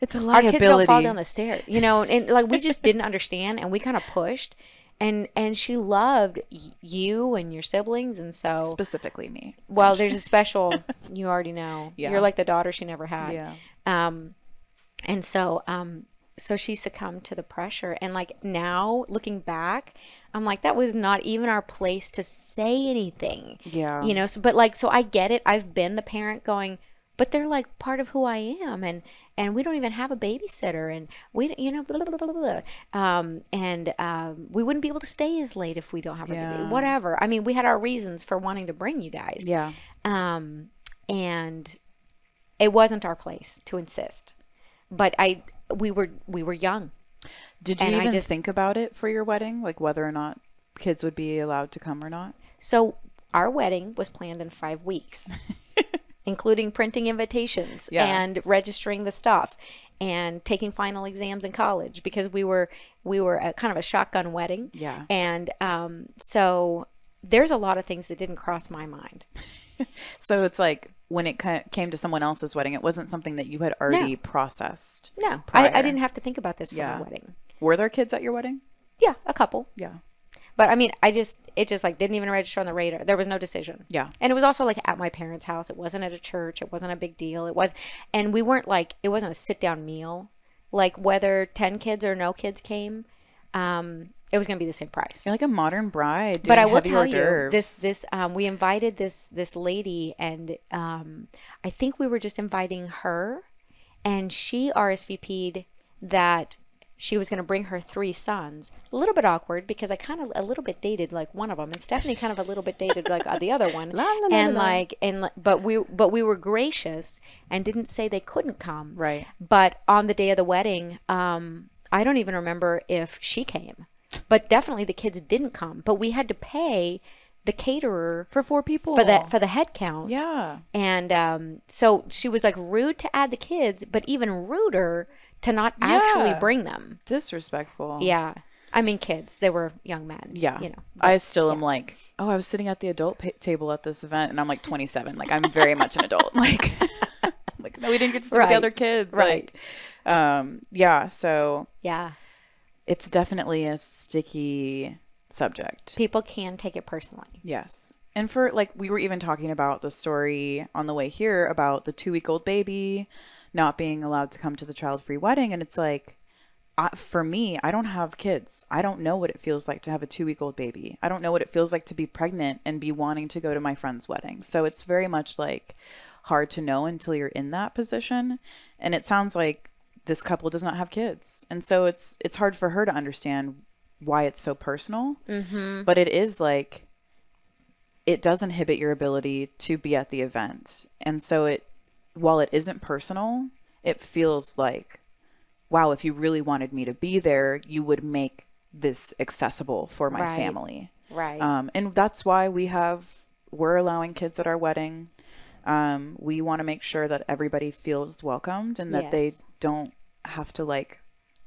it's a our kids don't fall down the stairs you know and like we just didn't understand and we kind of pushed and and she loved y- you and your siblings and so Specifically me. well there's a special you already know Yeah. you're like the daughter she never had Yeah. um and so um so she succumbed to the pressure. And like now looking back, I'm like, that was not even our place to say anything. Yeah. You know, so, but like, so I get it. I've been the parent going, but they're like part of who I am, and and we don't even have a babysitter, and we you know blah, blah, blah, blah, blah. Um, and um, we wouldn't be able to stay as late if we don't have a Yeah. babysitter. Whatever. I mean, we had our reasons for wanting to bring you guys. Yeah. Um, and it wasn't our place to insist, but I we were we were young. Did you And even just- think about it for your wedding, like whether or not kids would be allowed to come or not? So our wedding was planned in five weeks, including printing invitations Yeah. and registering the stuff and taking final exams in college because we were we were a kind of a shotgun wedding. Yeah. And um, so there's a lot of things that didn't cross my mind. So it's like when it came to someone else's wedding, it wasn't something that you had already processed. No, I. I didn't have to think about this for Yeah. my wedding. Were there kids at your wedding? Yeah, a couple. Yeah. But I mean, I just it just like didn't even register on the radar. There was no decision. Yeah. And it was also like at my parents' house. It wasn't at a church. It wasn't a big deal. It was and we weren't like it wasn't a sit down meal. Like whether 10 kids or no kids came, um it was going to be the same price. You're like a modern bride. But I will tell you this this um we invited this this lady and um I think we were just inviting her and she RSVP'd that she was going to bring her three sons. A little bit awkward because I kind of a little bit dated like one of them, and Stephanie kind of a little bit dated like the other one. La, la, la, and like and but we but we were gracious and didn't say they couldn't come. Right. But on the day of the wedding, um, I don't even remember if she came, but definitely the kids didn't come. But we had to pay the caterer for four people. for the for the head count. yeah. And um, so she was like rude to add the kids, but even ruder to not actually bring them. Disrespectful. Yeah. I mean, kids. They were young men. Yeah. You know. I still am like, oh, I was sitting at the adult pa- table at this event, and I'm like 27. Like, I'm very much an adult. Like, like no, we didn't get to see Right. the other kids. Right. Like, um, yeah. So Yeah. it's definitely a sticky subject. People can take it personally. Yes. And for like, we were even talking about the story on the way here about the two week old baby not being allowed to come to the child free wedding. And it's like, I, for me, I don't have kids. I don't know what it feels like to have a two week old baby. I don't know what it feels like to be pregnant and be wanting to go to my friend's wedding. So it's very much like hard to know until you're in that position. And it sounds like this couple does not have kids. And so it's it's hard for her to understand why it's so personal. Mm-hmm. But it is like it does inhibit your ability to be at the event. And so it while it isn't personal, it feels like wow, if you really wanted me to be there, you would make this accessible for my Right. family. Right. Um, and that's why we have we're allowing kids at our wedding. Um, we want to make sure that everybody feels welcomed and that they don't have to like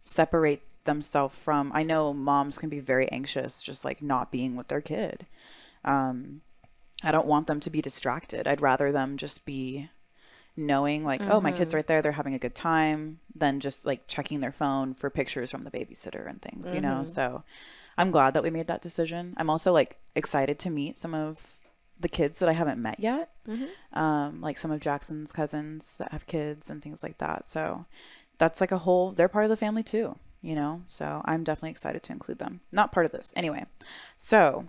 separate themselves from. I know moms can be very anxious, just like not being with their kid. Um, I don't want them to be distracted. I'd rather them just be knowing like, oh, my kid's right there, they're having a good time, than just like checking their phone for pictures from the babysitter and things, you know? So I'm glad that we made that decision. I'm also like excited to meet some of the kids that I haven't met yet. Um, like some of Jackson's cousins that have kids and things like that. So that's like a whole, they're part of the family too, you know? So I'm definitely excited to include them. Not part of this. Anyway, so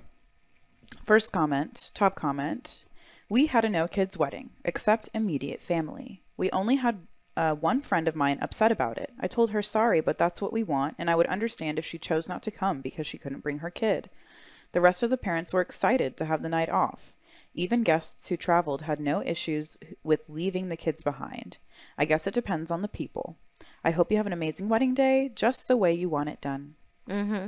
First comment, top comment. We had a no kids wedding, except immediate family. We only had uh, one friend of mine upset about it. I told her sorry, but that's what we want, and I would understand if she chose not to come because she couldn't bring her kid. The rest of the parents were excited to have the night off. Even guests who traveled had no issues with leaving the kids behind. I guess it depends on the people. I hope you have an amazing wedding day, just the way you want it done. Mm-hmm.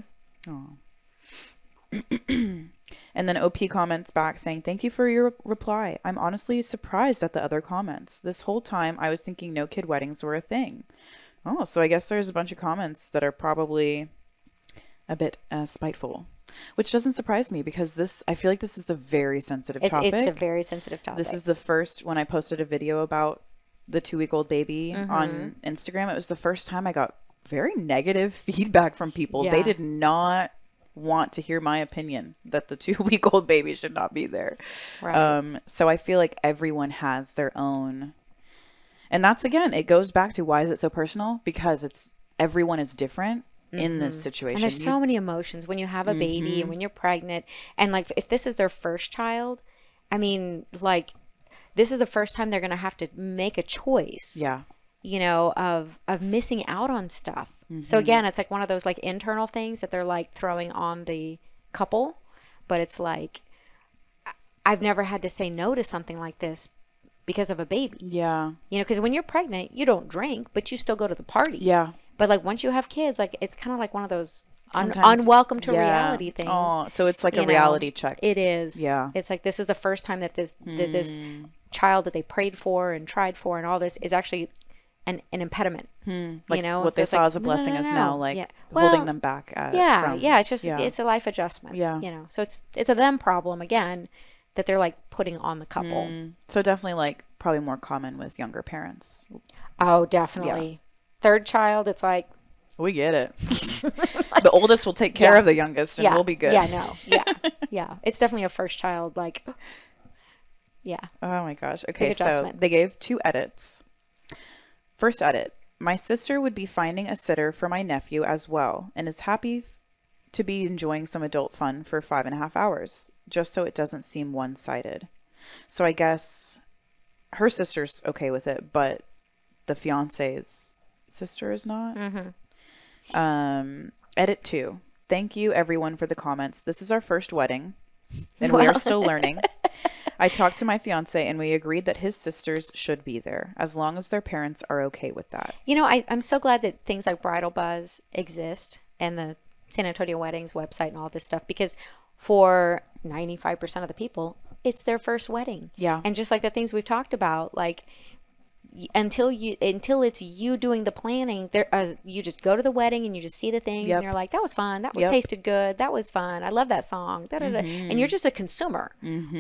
Oh. and then OP comments back saying, Thank you for your reply. I'm honestly surprised at the other comments. This whole time I was thinking no kid weddings were a thing. Oh, so I guess there's a bunch of comments that are probably a bit uh, spiteful, which doesn't surprise me because this, I feel like this is a very sensitive It's, topic. it's a very sensitive topic. This is the first when I posted a video about the two week old baby Mm-hmm. on Instagram. It was the first time I got very negative feedback from people. They did not want to hear my opinion that the two week old baby should not be there. Right. Um, so I feel like everyone has their own. And that's again, it goes back to why is it so personal? Because it's everyone is different in this situation. Mm-hmm. And there's You- so many emotions when you have a baby Mm-hmm. and when you're pregnant. And like if this is their first child, I mean, like this is the first time they're going to have to make a choice. yeah. You know, of of missing out on stuff. Mm-hmm. So again, it's like one of those like internal things that they're like throwing on the couple, but it's like I've never had to say no to something like this because of a baby. Yeah. You know, because when you're pregnant, you don't drink, but you still go to the party. Yeah. But like once you have kids, like it's kind of like one of those un- unwelcome to yeah. reality things. Oh, so it's like a know. reality check. It is. Yeah. It's like this is the first time that this that this Hmm. Child that they prayed for and tried for and all this is actually an, an impediment. like you know, what So they saw like, as a no, no, blessing no, is now like Yeah. holding them back. At, Yeah, from- yeah. It's just yeah. it's a life adjustment. Yeah. You know, so it's it's a them problem again that they're like putting on the couple. Mm. So definitely like probably more common with younger parents. Oh, definitely. Third child, it's like We get it. the oldest will take care Yeah. of the youngest and yeah, we'll be good. Yeah, no, yeah, yeah. It's definitely a first child. Like, yeah. Oh my gosh. Okay, so they gave two edits. First edit. My sister would be finding a sitter for my nephew as well and is happy to be enjoying some adult fun for five and a half hours, just so it doesn't seem one sided. So I guess her sister's okay with it, but the fiance's sister is not. Um, edit two. Thank you everyone for the comments. This is our first wedding, and we are still learning. I talked to my fiance, and we agreed that his sisters should be there as long as their parents are okay with that. You know, I, I'm so glad that things like Bridal Buzz exist and the San Antonio Weddings website and all this stuff because for 95% of the people, it's their first wedding. Yeah. And just like the things we've talked about, like until you until it's you doing the planning there uh, you just go to the wedding and you just see the things Yep. and you're like that was fun that Yep. Mm-hmm. tasted good that was fun i love that song da. and you're just a consumer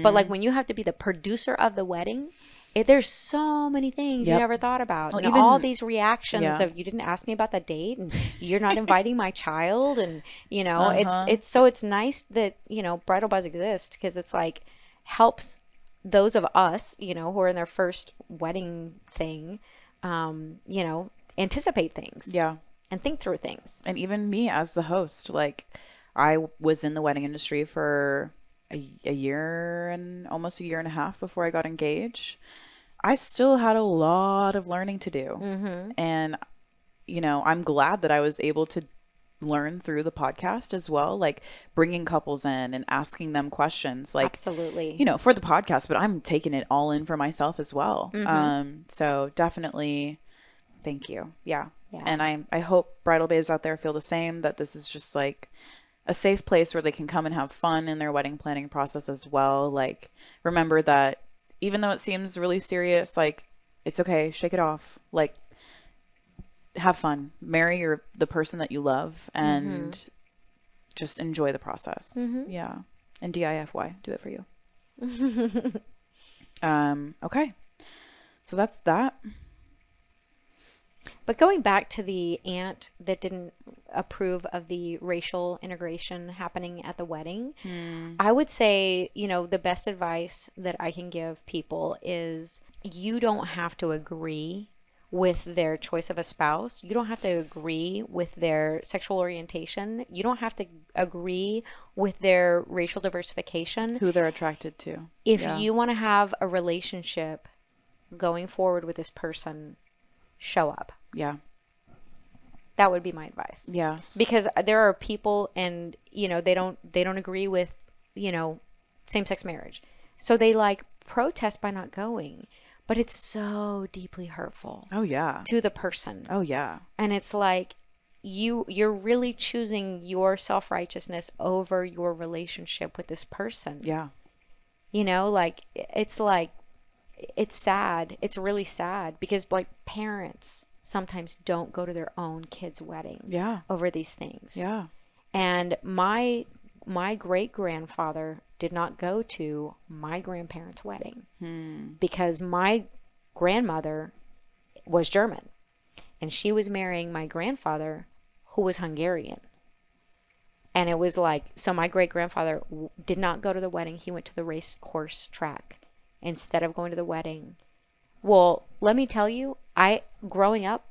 but like when you have to be the producer of the wedding it, there's so many things Yep. you never thought about Well, and all these reactions Yeah. of you didn't ask me about the date and you're not inviting my child and you know Uh-huh. it's it's so it's nice that you know bridal buzz exists because it's like helps those of us you know who are in their first wedding thing um you know anticipate things Yeah. and think through things And even me as the host, like I was in the wedding industry for a, a year and almost a year and a half before I got engaged. I still had a lot of learning to do. Mm-hmm. And, you know, I'm glad that I was able to learn through the podcast as well, like bringing couples in and asking them questions. Like, absolutely you know, for the podcast, but I'm taking it all in for myself as well. Mm-hmm. Um, so definitely thank you. Yeah. Yeah. And I I hope bridal babes out there feel the same that this is just like a safe place where they can come and have fun in their wedding planning process as well. Like remember that even though it seems really serious, like it's okay, shake it off. Like have fun. Marry your the person that you love and Mm-hmm. just enjoy the process. Yeah. And DIFY, do it for you. um, okay. So that's that. But going back to the aunt that didn't approve of the racial integration happening at the wedding, I would say, you know, the best advice that I can give people is you don't have to agree with their choice of a spouse. You don't have to agree with their sexual orientation. You don't have to agree with their racial diversification Who they're attracted to. if Yeah. you want to have a relationship going forward with this person, show up. Yeah. That would be my advice. Yeah. Because there are people and you know, they don't they don't agree with, you know, same-sex marriage. So they like protest by not going. But it's so deeply hurtful oh yeah. to the person. Oh yeah. And it's like you you're really choosing your self-righteousness over your relationship with this person. Yeah. You know, like it's like it's sad. It's really sad because like parents sometimes don't go to their own kids' wedding Yeah. over these things. Yeah. And my my great grandfather did not go to my grandparents' wedding hmm. because my grandmother was German and she was marrying my grandfather who was Hungarian. And it was like, so my great grandfather w- did not go to the wedding. He went to the race horse track instead of going to the wedding. Well, let me tell you, I, growing up,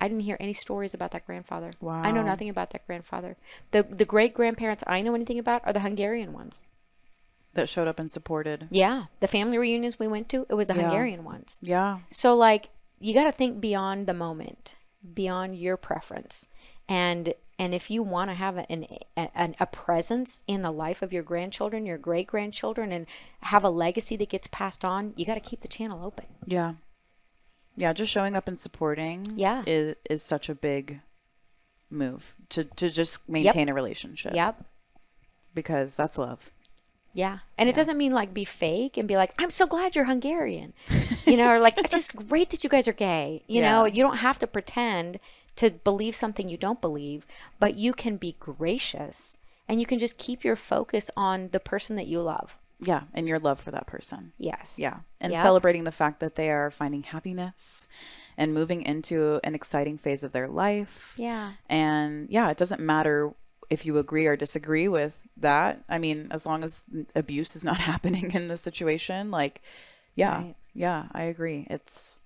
I didn't hear any stories about that grandfather. Wow. I know nothing about that grandfather. The the great grandparents I know anything about are the Hungarian ones. That showed up and supported. Yeah, the family reunions we went to, it was the Yeah. Hungarian ones. Yeah. So like you got to think beyond the moment, beyond your preference. And and if you want to have an, an a presence in the life of your grandchildren, your great grandchildren and have a legacy that gets passed on, you got to keep the channel open. Yeah. Yeah, just showing up and supporting Yeah. is is such a big move to to just maintain a relationship. Yep. Because that's love. Yeah. And it doesn't mean like be fake and be like, I'm so glad you're Hungarian. You know, or like, it's just great that you guys are gay. You know, you don't have to pretend to believe something you don't believe, but you can be gracious and you can just keep your focus on the person that you love. Yeah, and your love for that person. Yes. Yeah. And Yep. celebrating the fact that they are finding happiness and moving into an exciting phase of their life. Yeah. And yeah, it doesn't matter if you agree or disagree with that. I mean, as long as abuse is not happening in the situation, like, yeah, Right. yeah, I agree. It's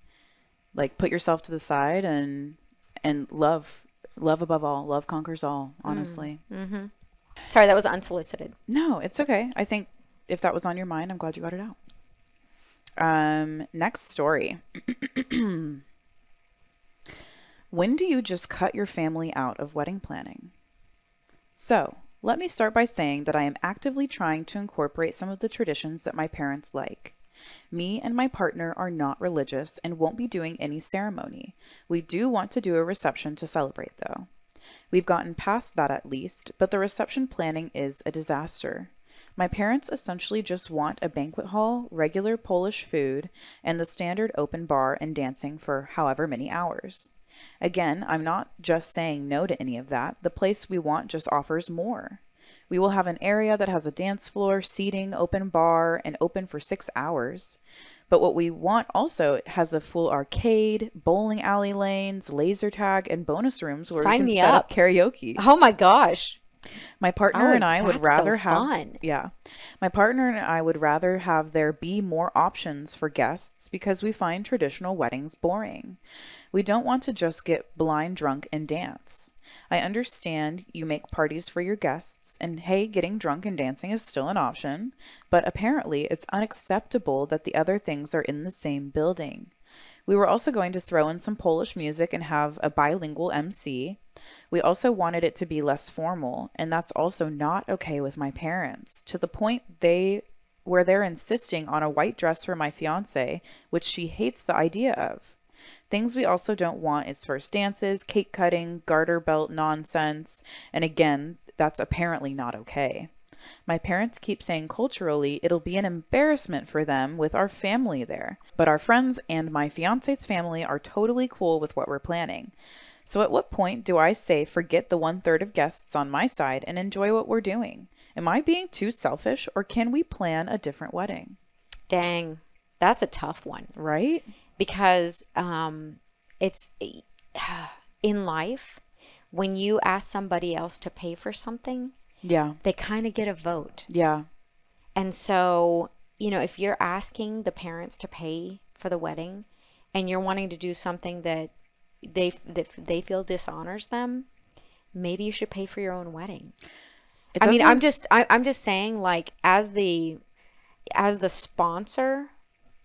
like put yourself to the side and and love, love above all. Love conquers all. Mm. Honestly, mm-hmm. Sorry, that was unsolicited. no, it's okay. I think if that was on your mind, I'm glad you got it out. Um, next story. when do you just cut your family out of wedding planning? So, let me start by saying that I am actively trying to incorporate some of the traditions that my parents like. Me and my partner are not religious and won't be doing any ceremony. We do want to do a reception to celebrate, though. We've gotten past that at least, but the reception planning is a disaster. My parents essentially just want a banquet hall, regular Polish food, and the standard open bar and dancing for however many hours. Again, I'm not just saying no to any of that. The place we want just offers more. We will have an area that has a dance floor, seating, open bar, and open for six hours. But what we want also has a full arcade, bowling alley lanes, laser tag, and bonus rooms where Sign we can set up up. karaoke. Oh my gosh. My partner Oh, and I would that's so rather have fun. yeah. My partner and I would rather have there be more options for guests because we find traditional weddings boring. We don't want to just get blind drunk and dance. I understand you make parties for your guests and hey, getting drunk and dancing is still an option, but apparently it's unacceptable that the other things are in the same building. We were also going to throw in some Polish music and have a bilingual MC. We also wanted it to be less formal, and that's also not okay with my parents, to the point they where they're insisting on a white dress for my fiance, which she hates the idea of. Things we also don't want is first dances, cake cutting, garter belt nonsense, and again, that's apparently not okay. My parents keep saying culturally it'll be an embarrassment for them with our family there, but our friends and my fiance's family are totally cool with what we're planning. So, at what point do I say forget the one third of guests on my side and enjoy what we're doing? Am I being too selfish or can we plan a different wedding? Dang. That's a tough one. Right? because um, it's in life when you ask somebody else to pay for something Yeah. they kind of get a vote Yeah. and so you know if you're asking the parents to pay for the wedding and you're wanting to do something that they that they feel dishonors them maybe you should pay for your own wedding I mean, I'm just I, I'm just saying like as the as the sponsor,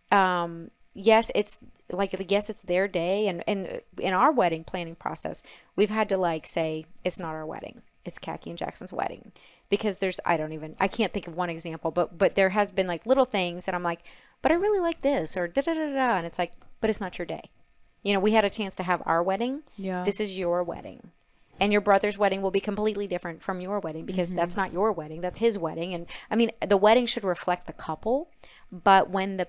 um, yes, it's like yes, it's their day, and and in our wedding planning process, we've had to like say it's not our wedding, it's Khaki and Jackson's wedding, because there's I don't even I can't think of one example, but but there has been like little things, and I'm like, but I really like this or da da da da, and it's like, but it's not your day. You know, we had a chance to have our wedding. Yeah. This is your wedding and your brother's wedding will be completely different from your wedding because mm-hmm. that's not your wedding that's his wedding and i mean the wedding should reflect the couple but when the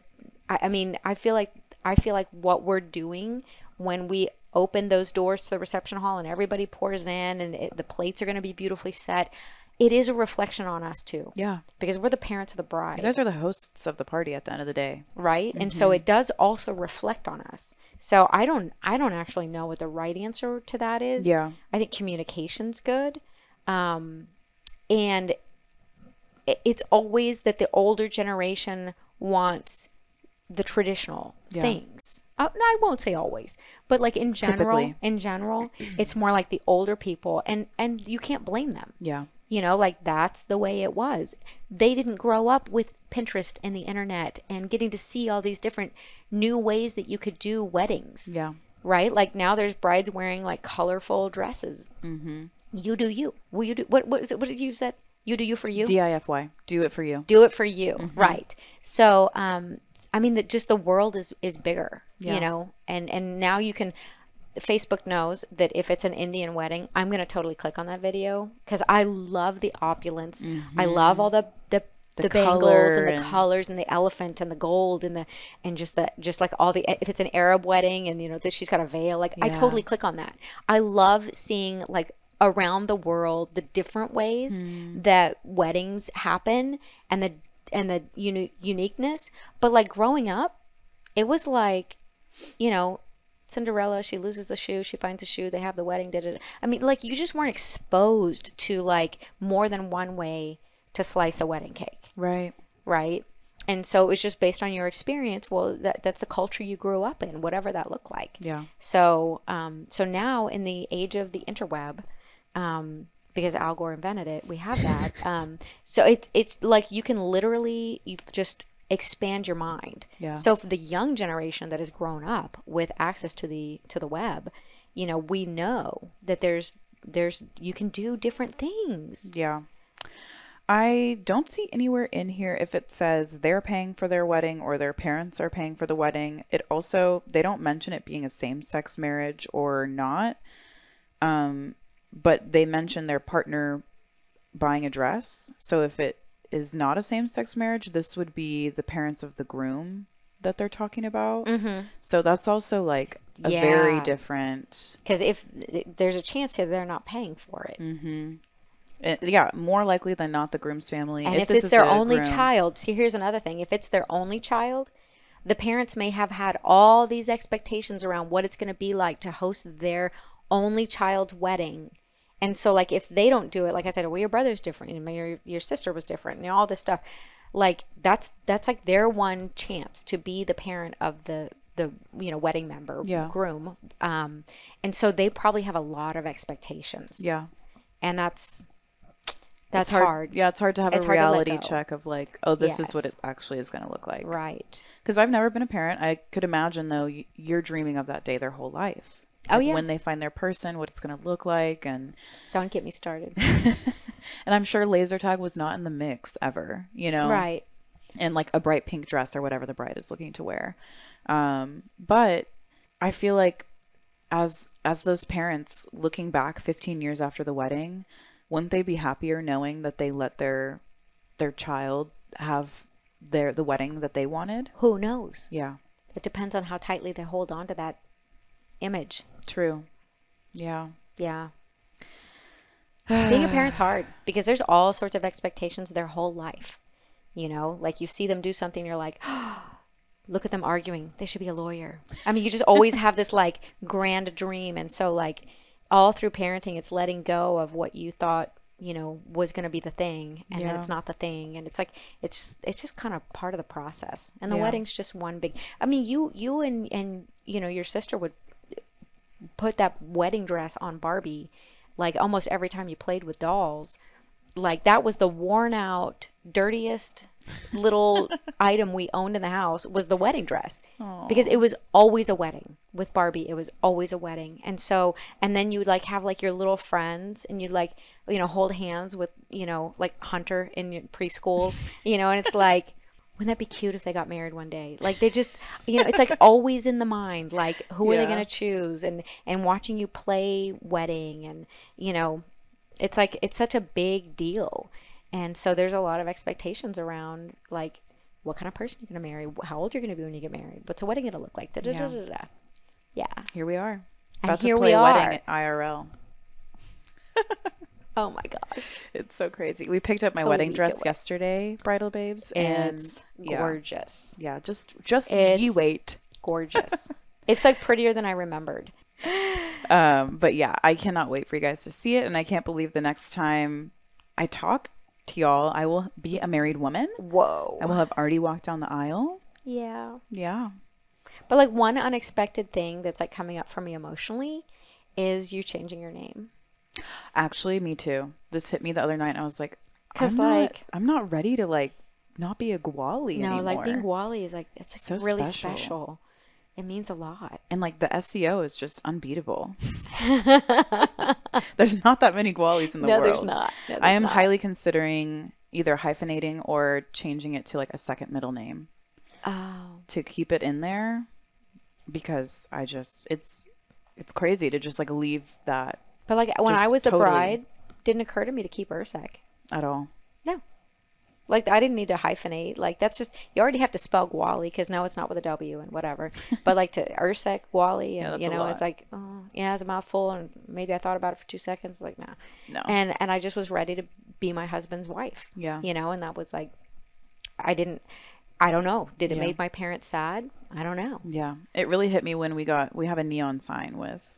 I, I mean i feel like i feel like what we're doing when we open those doors to the reception hall and everybody pours in and it, the plates are going to be beautifully set. It is a reflection on us too. Yeah. because we're the parents of the bride. You guys are the hosts of the party at the end of the day. right? And so it does also reflect on us. So i don't i don't actually know what the right answer to that is. Yeah. i think communication's good. Um and it's always that the older generation wants the traditional Yeah. things uh, no, I won't say always, but like in general, Typically. in general, it's more like the older people, and and you can't blame them. Yeah. You know, like that's the way it was. They didn't grow up with Pinterest and the internet and getting to see all these different new ways that you could do weddings. Yeah. Right? Like now there's brides wearing like colorful dresses. Mm-hmm. You do you. Will you do what? What is it? What did you said? You do you for you. DIFY. Do it for you. do it for you. Mm-hmm. Right. So, um, I mean, that just the world is is bigger. Yeah. You know, and and now you can. Facebook knows that if it's an Indian wedding, I'm going to totally click on that video because I love the opulence. I love all the the the, bangles and the and- colors and the elephant and the gold and the and just the just like all the if it's an Arab wedding and you know that she's got a veil like I totally click on that. I love seeing like around the world the different ways Hmm. that weddings happen and the and the uni- uniqueness. But like growing up, it was like you know Cinderella, she loses the shoe, she finds a shoe, they have the wedding, did it. I mean, like you just weren't exposed to like more than one way to slice a wedding cake, Right. right? And so it was just based on your experience. Well, that that's the culture you grew up in, whatever that looked like. Yeah. So, um, so now in the age of the interweb, um, because Al Gore invented it, we have that. Um, so it's it's like you can literally you just expand your mind. Yeah. So for the young generation that has grown up with access to the to the web, you know, we know that there's there's you can do different things. Yeah. I don't see anywhere in here if it says they're paying for their wedding or their parents are paying for the wedding. It also they don't mention it being a same-sex marriage or not. Um but they mention their partner buying a dress. So if it is not a same-sex marriage, this would be the parents of the groom that they're talking about. Mm-hmm. So that's also like a very different Because if there's a chance that they're not paying for it, Uh, yeah, more likely than not, the groom's family. and if, this it's is their only groom- child, see, here's another thing: if it's their only child, the parents may have had all these expectations around what it's going to be like to host their only child's wedding. And so, like, if they don't do it, like I said, well, your brother's different, and your your sister was different, and all this stuff, like that's that's like their one chance to be the parent of the the you know wedding member, Yeah. groom, um, and so they probably have a lot of expectations, Yeah, and that's that's it's hard. Yeah, it's hard to have It's a hard reality check of like, oh, this is what it actually is going to look like. right? Because I've never been a parent. I could imagine though, you're dreaming of that day their whole life. Oh, Like, yeah. when they find their person, what it's going to look like, and Don't get me started. and I'm sure laser tag was not in the mix ever. You know, right. and like a bright pink dress or whatever the bride is looking to wear. Um, but I feel like as as those parents looking back 15 years after the wedding, wouldn't they be happier knowing that they let their their child have their the wedding that they wanted? Who knows? Yeah, It depends on how tightly they hold on to that image. true. Yeah. Yeah. Being a parent's hard because there's all sorts of expectations their whole life. You know, like you see them do something, you're like, look at them arguing. They should be a lawyer. I mean, you just always have this like grand dream. And so, like, all through parenting, it's letting go of what you thought, you know, was going to be the thing. And then it's not the thing. And it's like, it's just, it's just kind of part of the process. And the Yeah. wedding's just one big, I mean, you, you and, and, you know, your sister would put that wedding dress on Barbie like almost every time you played with dolls. Like that was the worn out, dirtiest little item we owned in the house was the wedding dress. Because it was always a wedding with Barbie. It was always a wedding. And so and then you would like have like your little friends and you'd like you know hold hands with, you know, like Hunter in preschool, you know, and it's like wouldn't that be cute if they got married one day? Like they just, you know, it's like always in the mind. Like who are they going to choose? And and watching you play wedding, and you know, it's like it's such a big deal. And so there's a lot of expectations around like what kind of person you're going to marry, how old you're going to be when you get married, what's a wedding going to look like? Da, da, Yeah. da. Yeah. Here we are. And About here to we play are. wedding IRL. Oh my god, It's so crazy. We picked up my A wedding dress away. yesterday, bridal babes, and it's yeah, gorgeous, yeah, just just you It's- wait. gorgeous. it's like prettier than I remembered. Um, but yeah, I cannot wait for you guys to see it, and I can't believe the next time I talk to y'all, I will be a married woman. Whoa. I will have already walked down the aisle. Yeah. Yeah, But like one unexpected thing that's like coming up for me emotionally is you changing your name. Actually, me too. This hit me the other night. And I was like, 'Cause, I'm not- like- I'm not ready to like not be a Gwali No, anymore. like being Wally is like it's like So really special. special. It means a lot. and like the SEO is just unbeatable. there's not that many Gwalis in the no, world. there's not. No, I am not. highly considering either hyphenating or changing it to like a second middle name Oh, to keep it in there because I just it's it's crazy to just like leave that but like when I was the totally- bride, didn't occur to me to keep Ursek. at all. No. Like I didn't need to hyphenate. Like that's just you already have to spell Gwali because no, it's not with a W and whatever. but like to Ursek Gwali, and that's you know, it's like oh yeah, it's a mouthful, and maybe I thought about it for two seconds. Like nah. No. And and I just was ready to be my husband's wife. Yeah. You know, and that was like, I didn't. I don't know. Did it Yeah. made my parents sad? I don't know. Yeah. It really hit me when we got we have a neon sign with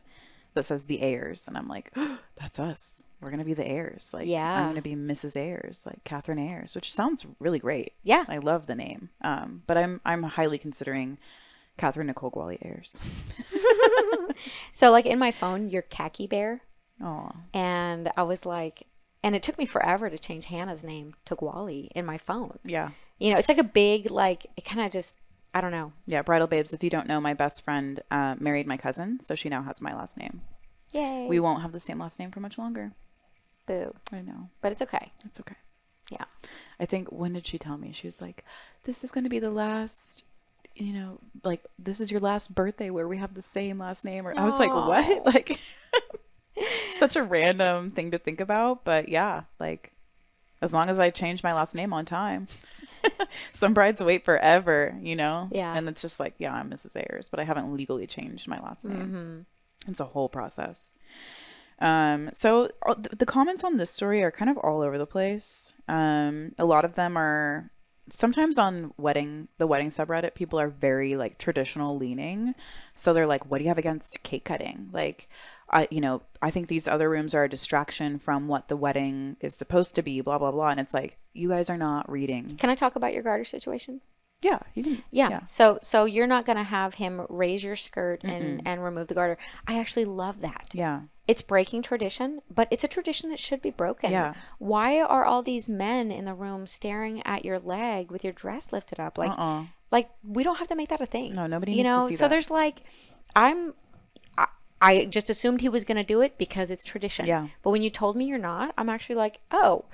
that says the Ayers and I'm like, that's us. We're gonna be the Ayers. Like Yeah. I'm gonna be Mrs. Ayers, like Catherine Ayers, which sounds really great. Yeah. I love the name. Um, but I'm I'm highly considering Catherine Nicole Gwali Ayers. So like in my phone, you're khaki bear, Oh. and I was like, and it took me forever to change Hannah's name to Gwali in my phone. Yeah. You know, it's like a big like it kind of just I don't know. Yeah, Bridal Babes, if you don't know, my best friend uh, married my cousin, so she now has my last name. Yay. We won't have the same last name for much longer. boo. I know. But it's okay. It's okay. Yeah. I think when did she tell me? She was like, "This is going to be the last, you know, like this is your last birthday where we have the same last name." Or I was like. "What?" Like, such a random thing to think about, but yeah, like as long as I change my last name on time. Some brides wait forever, you know. Yeah. and it's just like, yeah, I'm Mrs. Ayers, but I haven't legally changed my last name. Mm-hmm. It's a whole process. Um, so uh, th- the comments on this story are kind of all over the place. Um, a lot of them are sometimes on wedding the wedding subreddit people are very like traditional leaning so they're like what do you have against cake cutting like i you know i think these other rooms are a distraction from what the wedding is supposed to be blah blah blah and it's like you guys are not reading Can I talk about your garter situation? yeah you can Yeah. So so you're not gonna have him raise your skirt and and remove the garter. I actually love that. yeah It's breaking tradition, but it's a tradition that should be broken. Yeah. Why are all these men in the room staring at your leg with your dress lifted up? Like, uh-uh like we don't have to make that a thing. No, nobody You needs to know, so that. there's like, I'm. I, I just assumed he was going to do it because it's tradition. Yeah. But when you told me you're not, I'm actually like, oh,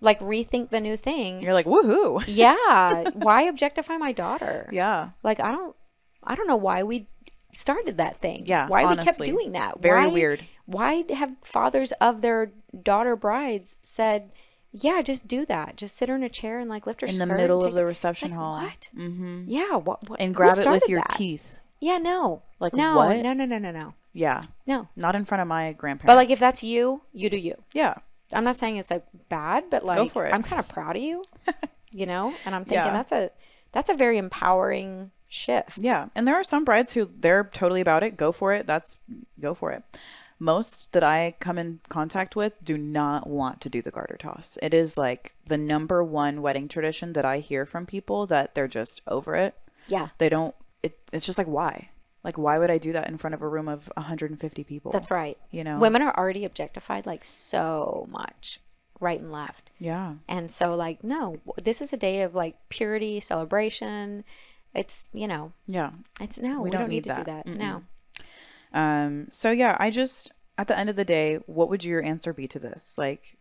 like rethink the new thing. you're like woohoo yeah. Why objectify my daughter? yeah Like I don't, I don't know why we started that thing. Yeah, Why we kept doing that? Very Why- weird. Why have fathers of their daughter brides said, "Yeah, just do that. Just sit her in a chair and like lift her in the middle of the reception like, hall What? mm-hmm. Yeah. What? what and grab it with your that? teeth Yeah. No. Like, no. what? No. No. No. No. No. yeah No. not in front of my grandparents But like, if that's you, you do you. yeah I'm not saying it's like bad, but like for it. I'm kind of proud of you. you know, and I'm thinking Yeah. that's a that's a very empowering shift. Yeah, and there are some brides who they're totally about it. Go for it. That's go for it. Most that I come in contact with do not want to do the garter toss. It is like the number one wedding tradition that I hear from people that they're just over it. Yeah. They don't. It, it's just like why? Like why would I do that in front of a room of 150 people? That's right. You know. Women are already objectified like so much, right and left. Yeah. And so, like, no, this is a day of like purity, celebration. It's, you know, Yeah. it's no, we, don't, need, to do that. No. Um, so yeah, I just at the end of the day, what would your answer be to this? Like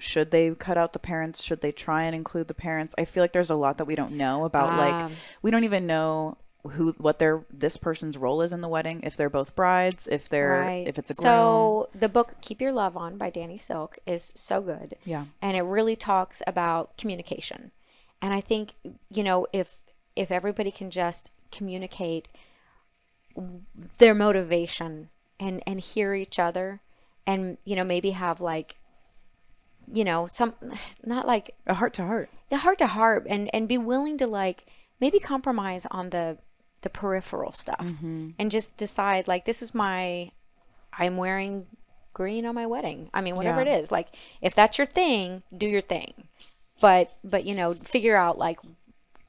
should they cut out the parents? Should they try and include the parents? I feel like there's a lot that we don't know about like Um, we don't even know who what their this person's role is in the wedding, if they're both brides, if they're Right. if it's a groom. so the book Keep Your Love On by Danny Silk is so good. Yeah. And it really talks about communication. And I think, you know, if if everybody can just communicate their motivation and and hear each other and you know maybe have like you know some not like a heart to heart. a heart to heart and and be willing to like maybe compromise on the the peripheral stuff mm-hmm. and just decide like this is my i'm wearing green on my wedding i mean whatever Yeah. it is like if that's your thing do your thing but but you know figure out like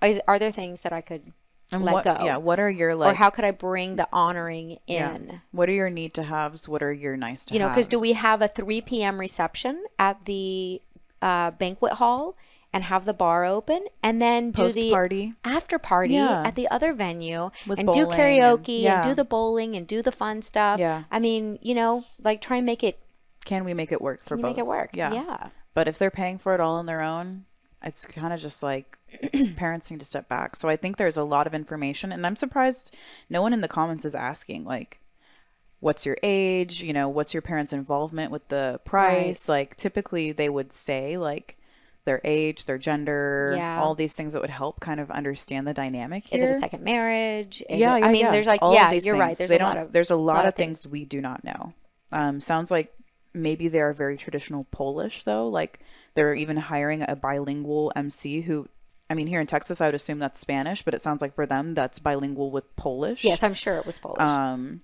is, are there things that i could And let what, go? Yeah. What are your like? or how could I bring the honoring in? yeah. What are your need to haves? What are your nice to have? You know, because do we have a 3 p.m. reception at the uh, banquet hall and have the bar open and then do Post the party? after party Yeah. at the other venue With and do bowling and- karaoke and, do the bowling and do the fun stuff. Yeah. I mean, you know, like try and make it, Can we make it work for you both? make it work. Yeah. Yeah. But if they're paying for it all on their own, it's kind of just like parents need to step back. So I think there's a lot of information, and I'm surprised no one in the comments is asking like, "What's your age? You know, what's your parents' involvement with the price?" Like typically they would say like their age, their gender, Yeah. all these things that would help kind of understand the dynamic. Is it a second marriage? Is yeah, it- yeah, I mean, yeah. there's like, All yeah, you're right. There's they a lot of, there's a lot, of things. we do not know. Um, sounds like maybe they are very traditional Polish though. Like they're even hiring a bilingual MC who, I mean, here in Texas, I would assume that's Spanish, but it sounds like for them that's bilingual with Polish. Yes, I'm sure it was Polish. Um,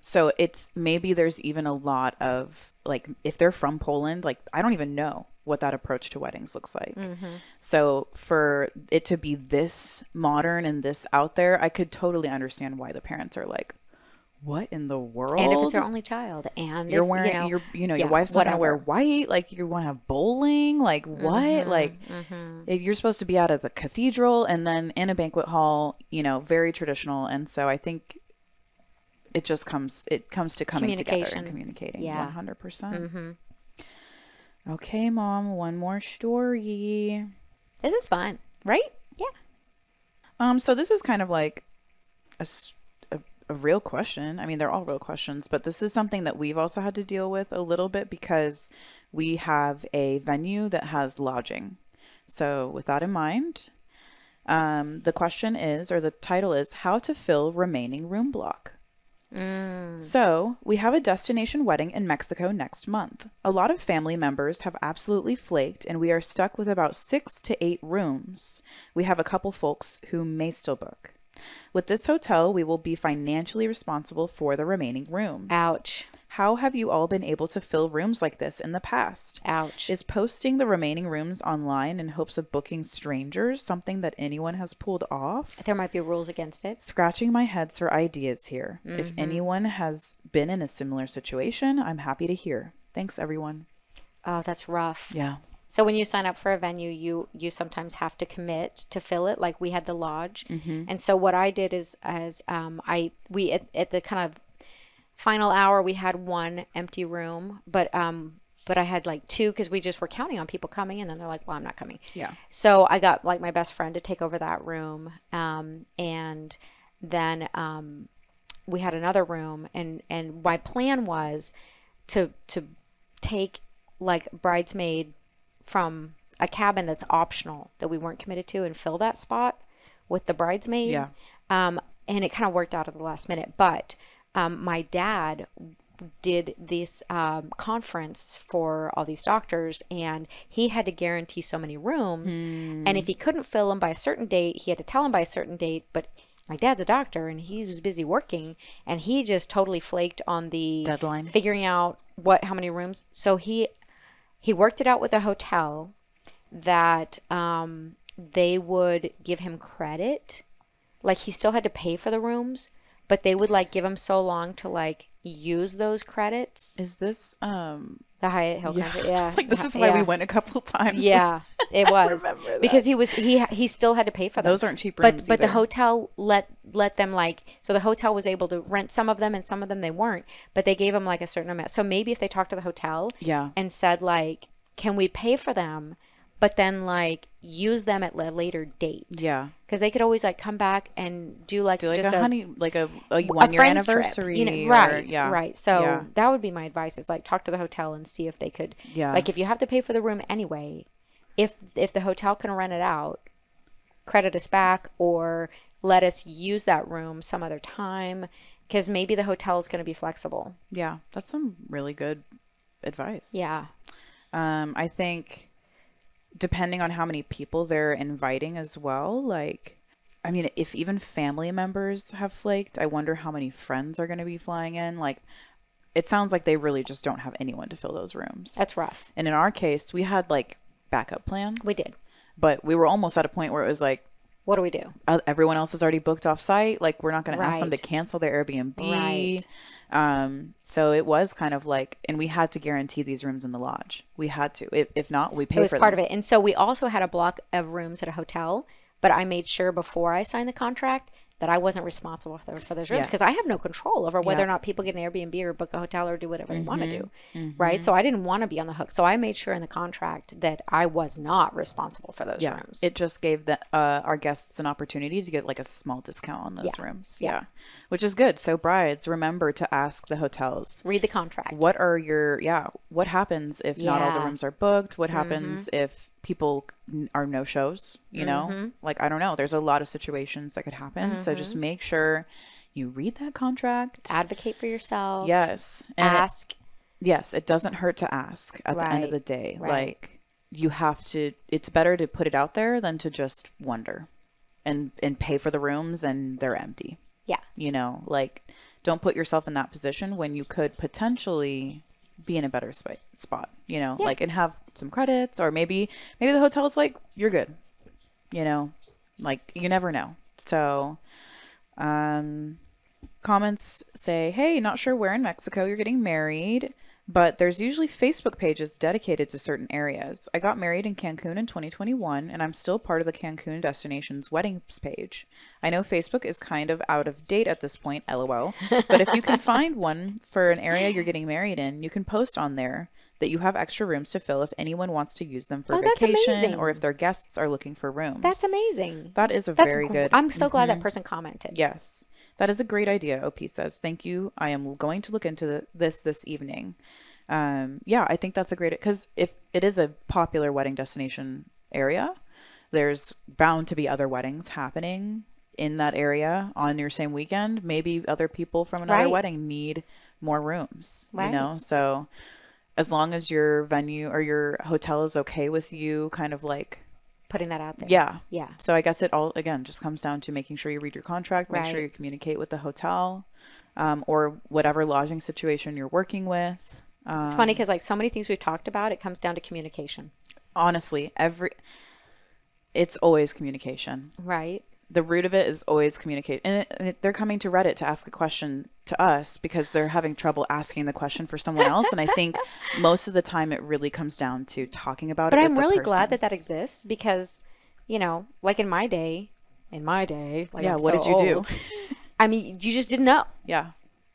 so it's maybe there's even a lot of like if they're from Poland, like I don't even know what that approach to weddings looks like. Mm-hmm. So for it to be this modern and this out there, I could totally understand why the parents are like, "What in the world?" and if it's their only child, and you're if, wearing, you know, you're, you know, yeah, your wife's not gonna wear white. Like you want to have bowling. Like what? Mm-hmm, like if you're supposed to be out at the cathedral and then in a banquet hall. You know, very traditional. And so I think it just comes. It comes to coming together and communicating. Yeah. one hundred percent. Okay, mom. One more story. This is fun. Right? Yeah. Um. So this is kind of like a, s- a, real question. I mean, they're all real questions, but this is something that we've also had to deal with a little bit because we have a venue that has lodging. So with that in mind, um, the question is, or the title is, how to fill remaining room block. So, we have a destination wedding in Mexico next month. A lot of family members have absolutely flaked, and we are stuck with about six to eight rooms. We have a couple folks who may still book. With this hotel, we will be financially responsible for the remaining rooms. Ouch. How have you all been able to fill rooms like this in the past? Ouch. Is posting the remaining rooms online in hopes of booking strangers something that anyone has pulled off? there might be rules against it. scratching my heads for ideas here. If Mm-hmm. anyone has been in a similar situation, I'm happy to hear. Thanks, everyone. Oh, that's rough. Yeah. So when you sign up for a venue, you you sometimes have to commit to fill it. Like we had the lodge, Mm-hmm. and so what I did is as um, I we at, at the kind of final hour we had one empty room, but um but I had like two because we just were counting on people coming, and then they're like, well, I'm not coming. Yeah. So I got like my best friend to take over that room, um, and then um, we had another room, and and my plan was to to take like bridesmaid from a cabin that's optional that we weren't committed to and fill that spot with the bridesmaid. Yeah. Um, and it kind of worked out at the last minute, but um, my dad did this um, conference for all these doctors and he had to guarantee so many rooms and if he couldn't fill them by a certain date he had to tell them by a certain date but my dad's a doctor and he was busy working and he just totally flaked on the Deadline. figuring out what how many rooms so he he worked it out with a hotel that um, they would give him credit. Like he still had to pay for the rooms but they would like give him so long to like use those credits. Is this um the Hyatt Hill Country. Yeah like this is why we went a couple times. yeah it was. because he was he he still had to pay for them. Those aren't cheap but rooms but the either. hotel let let them like so the hotel was able to rent some of them and some of them they weren't but they gave them like a certain amount. So maybe if they talked to the hotel Yeah. and said like can we pay for them but then like use them at a later date Yeah. because they could always like come back and do like, Do like just a, a, honey like a, a a one year anniversary. trip, you know, or- right? yeah. right. So Yeah. that would be my advice: is like talk to the hotel and see if they could. Yeah. Like if you have to pay for the room anyway, if if the hotel can rent it out, credit us back or let us use that room some other time because maybe the hotel is going to be flexible. Yeah. That's some really good advice. Yeah. Um, I think depending on how many people they're inviting as well, like, I mean, if even family members have flaked, I wonder how many friends are going to be flying in. Like, it sounds like they really just don't have anyone to fill those rooms. That's rough. and in our case, we had like backup plans. We did. But we were almost at a point where it was like, What do we do? Uh, everyone else is already booked off site. Like we're not going to ask them to cancel their Airbnb. Right. Um, so it was kind of like, and we had to guarantee these rooms in the lodge. We had to. If, if not, we paid It was part them. of it. And so we also had a block of rooms at a hotel, but I made sure before I signed the contract that I wasn't responsible for, for those rooms because I have no control over whether Yeah. or not people get an Airbnb or book a hotel or do whatever they want to do. Mm-hmm. Right. So I didn't want to be on the hook. So I made sure in the contract that I was not responsible for those Yeah, rooms. it just gave the, uh, our guests an opportunity to get like a small discount on those Yeah. rooms. Yeah. Yeah. which is good. So brides, remember to ask the hotels. Read the contract. What are your yeah? What happens if not all the Mm-hmm. rooms are booked? What happens if people are no shows? You know, Mm-hmm. like I don't know. There's a lot of situations that could happen. So just make sure you read that contract. Advocate for yourself. Yes, and it- Ask. yes, it doesn't hurt to ask at the end of the day. right. Like you have to it's better to put it out there than to just wonder and and pay for the rooms and they're empty. Yeah. You know, like don't put yourself in that position when you could potentially be in a better sp- spot, you know, like and have some credits or maybe maybe the hotel's like you're good. You know, like you never know. So um comments say, "Hey, not sure where in Mexico you're getting married, but there's usually Facebook pages dedicated to certain areas. I got married in Cancun in 2021, and I'm still part of the Cancun Destinations weddings page. I know Facebook is kind of out of date at this point, lol. But if you can find one for an area you're getting married in, you can post on there." That you have extra rooms to fill if anyone wants to use them for Oh, vacation or if their guests are looking for rooms. That's amazing. That is a That's very good. Mm-hmm. I'm so glad that person commented. Yes, that is a great idea. OP says, "Thank you. I am going to look into the, this this evening." Um, yeah, I think that's a great because if it is a popular wedding destination area, there's bound to be other weddings happening in that area on your same weekend. Maybe other people from another Right. wedding need more rooms. Right. You know, so as long as your venue or your hotel is okay with you, kind of like Putting that out there. yeah. Yeah. So I guess it all again just comes down to making sure you read your contract, make sure you communicate with the hotel, um, or whatever lodging situation you're working with. Um, It's funny because like so many things we've talked about, it comes down to communication, honestly, every it's always communication. right? The root of it is always communicate, and it, it- they're coming to Reddit to ask a question to us because they're having trouble asking the question for someone else. and I think most of the time it really comes down to talking about But it. But i'm really glad that that exists because, you know, like in my day, in my day, like Yeah, I'm what so did you do? I mean, you just didn't know. Yeah.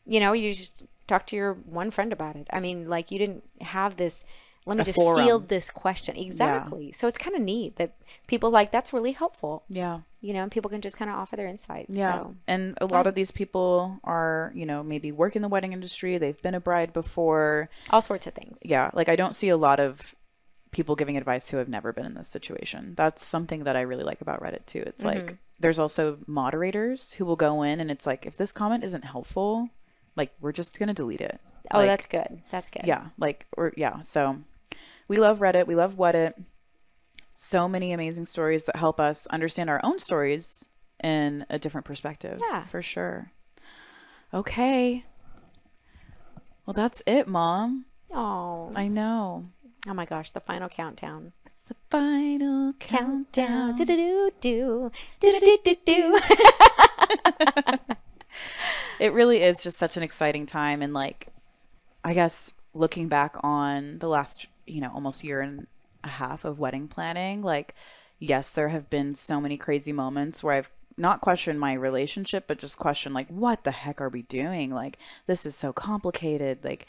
You know, you just talk to your one friend about it. I mean, like you didn't have this. Let me just forum. field this question exactly. So it's kind of neat that people like that's really helpful. Yeah. You know, and people can just kind of offer their insights. Yeah. So. And a lot of these people are, you know, maybe work in the wedding industry. They've been a bride before. all sorts of things. Yeah. Like I don't see a lot of people giving advice who have never been in this situation. That's something that I really like about Reddit too. It's Mm-hmm. like there's also moderators who will go in and it's like if this comment isn't helpful, like we're just going to delete it. Oh, Like, that's good. That's good. yeah, like or yeah. So we love Reddit. We love What It. So many amazing stories that help us understand our own stories in a different perspective. Yeah. for sure. Okay. Well, that's it, Mom. Oh. I know. Oh my gosh, the final countdown. It's the final countdown. Countdown. Do do do do. Do do do do. it really is just such an exciting time and like i guess looking back on the last you know almost year and a half of wedding planning like yes there have been so many crazy moments where i've not questioned my relationship but just questioned like what the heck are we doing like this is so complicated like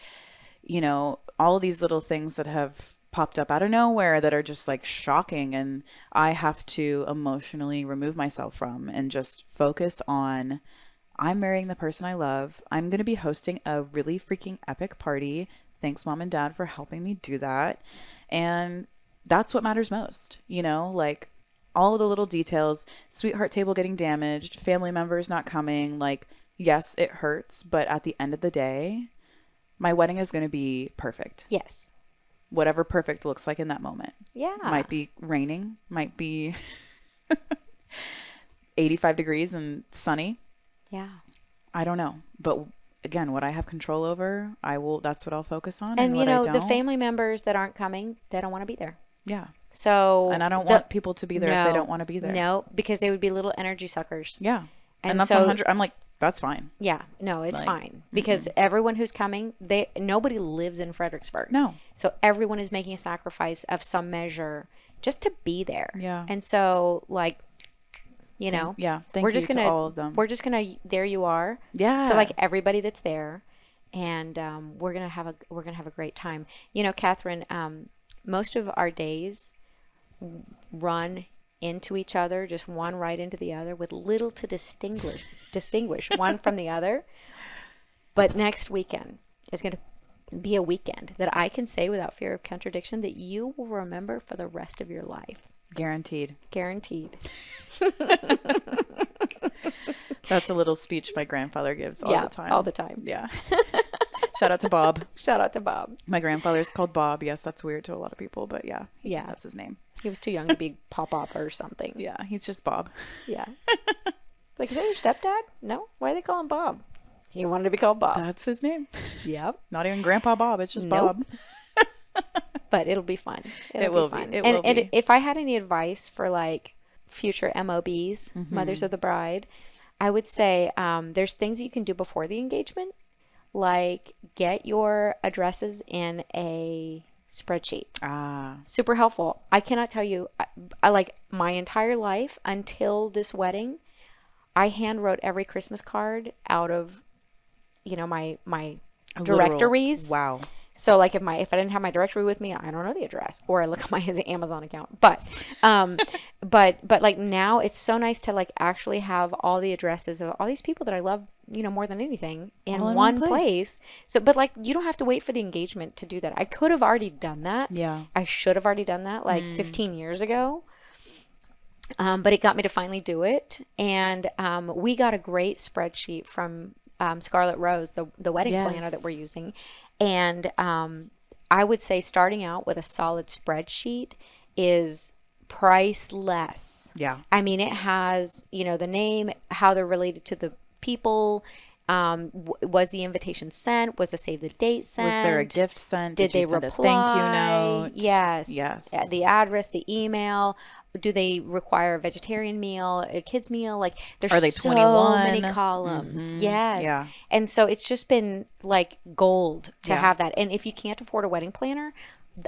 you know all these little things that have popped up out of nowhere that are just like shocking and i have to emotionally remove myself from and just focus on I'm marrying the person I love. I'm going to be hosting a really freaking epic party. Thanks, mom and dad, for helping me do that. And that's what matters most, you know, like all of the little details sweetheart table getting damaged, family members not coming. Like, yes, it hurts, but at the end of the day, my wedding is going to be perfect. yes. Whatever perfect looks like in that moment. Yeah. Might be raining, might be 85 degrees and sunny. Yeah. I don't know, but again, what I have control over, I will. That's what I'll focus on. And, And, you know, the family members that aren't coming, they don't want to be there. Yeah. So And I don't the- want people to be there if they don't want to be there. No, because they would be little energy suckers. Yeah. And, And that's so- 100. I'm like, that's fine. Yeah, no, it's Like, fine because everyone who's coming, they nobody lives in Fredericksburg. No. So everyone is making a sacrifice of some measure just to be there. Yeah. And so like you know, Yeah. Thank we're you just to gonna all of them. we're just gonna there you are Yeah. to like everybody that's there and um, we're gonna have a we're gonna have a great time you know catherine um, most of our days run into each other just one right into the other with little to distinguish distinguish one from the other but next weekend is gonna be a weekend that i can say without fear of contradiction that you will remember for the rest of your life Guaranteed. guaranteed That's a little speech my grandfather gives all yeah the time. all the time Yeah. Shout out to Bob. shout out to bob My grandfather's called Bob. Yes, that's weird to a lot of people, but yeah. Yeah. That's his name. he was too young to be pop-up or something Yeah. He's just Bob. Yeah. like, is that your stepdad? No. Why do they call him Bob? He wanted to be called Bob. That's his name. yep. Not even Grandpa Bob. It's just Nope. Bob. But it'll be fun. It'll It will be be. It and, will and be. if I had any advice for like future MOBs, Mm-hmm. Mothers of the Bride, I would say um, there's things you can do before the engagement, like get your addresses in a spreadsheet. Ah. super helpful. I cannot tell you, I, I like my entire life until this wedding, I hand wrote every Christmas card out of, you know, my my A literal- directories. Wow. So like if my if I didn't have my directory with me, I don't know the address, or I look at my Amazon account. But, um, but but like now it's so nice to like actually have all the addresses of all these people that I love, you know, more than anything in, in one one place. place. So, but like you don't have to wait for the engagement to do that. I could have already done that. Yeah. I should have already done that like 15 years ago. Um, but it got me to finally do it. And um, we got a great spreadsheet from um, Scarlet Rose, the, the wedding planner that we're using. And um, I would say starting out with a solid spreadsheet is priceless. Yeah. I mean, it has, you know, the name, how they're related to the people. Um, w- was the invitation sent? Was a save the date sent? Was there a gift sent? Did, you they reply? thank you note? Yes. Yes. The address, the email. Do they require a vegetarian meal, a kids meal? Like there's Are they so 21? many columns. Yes. Yeah. And so it's just been like gold to Yeah. have that. And if you can't afford a wedding planner,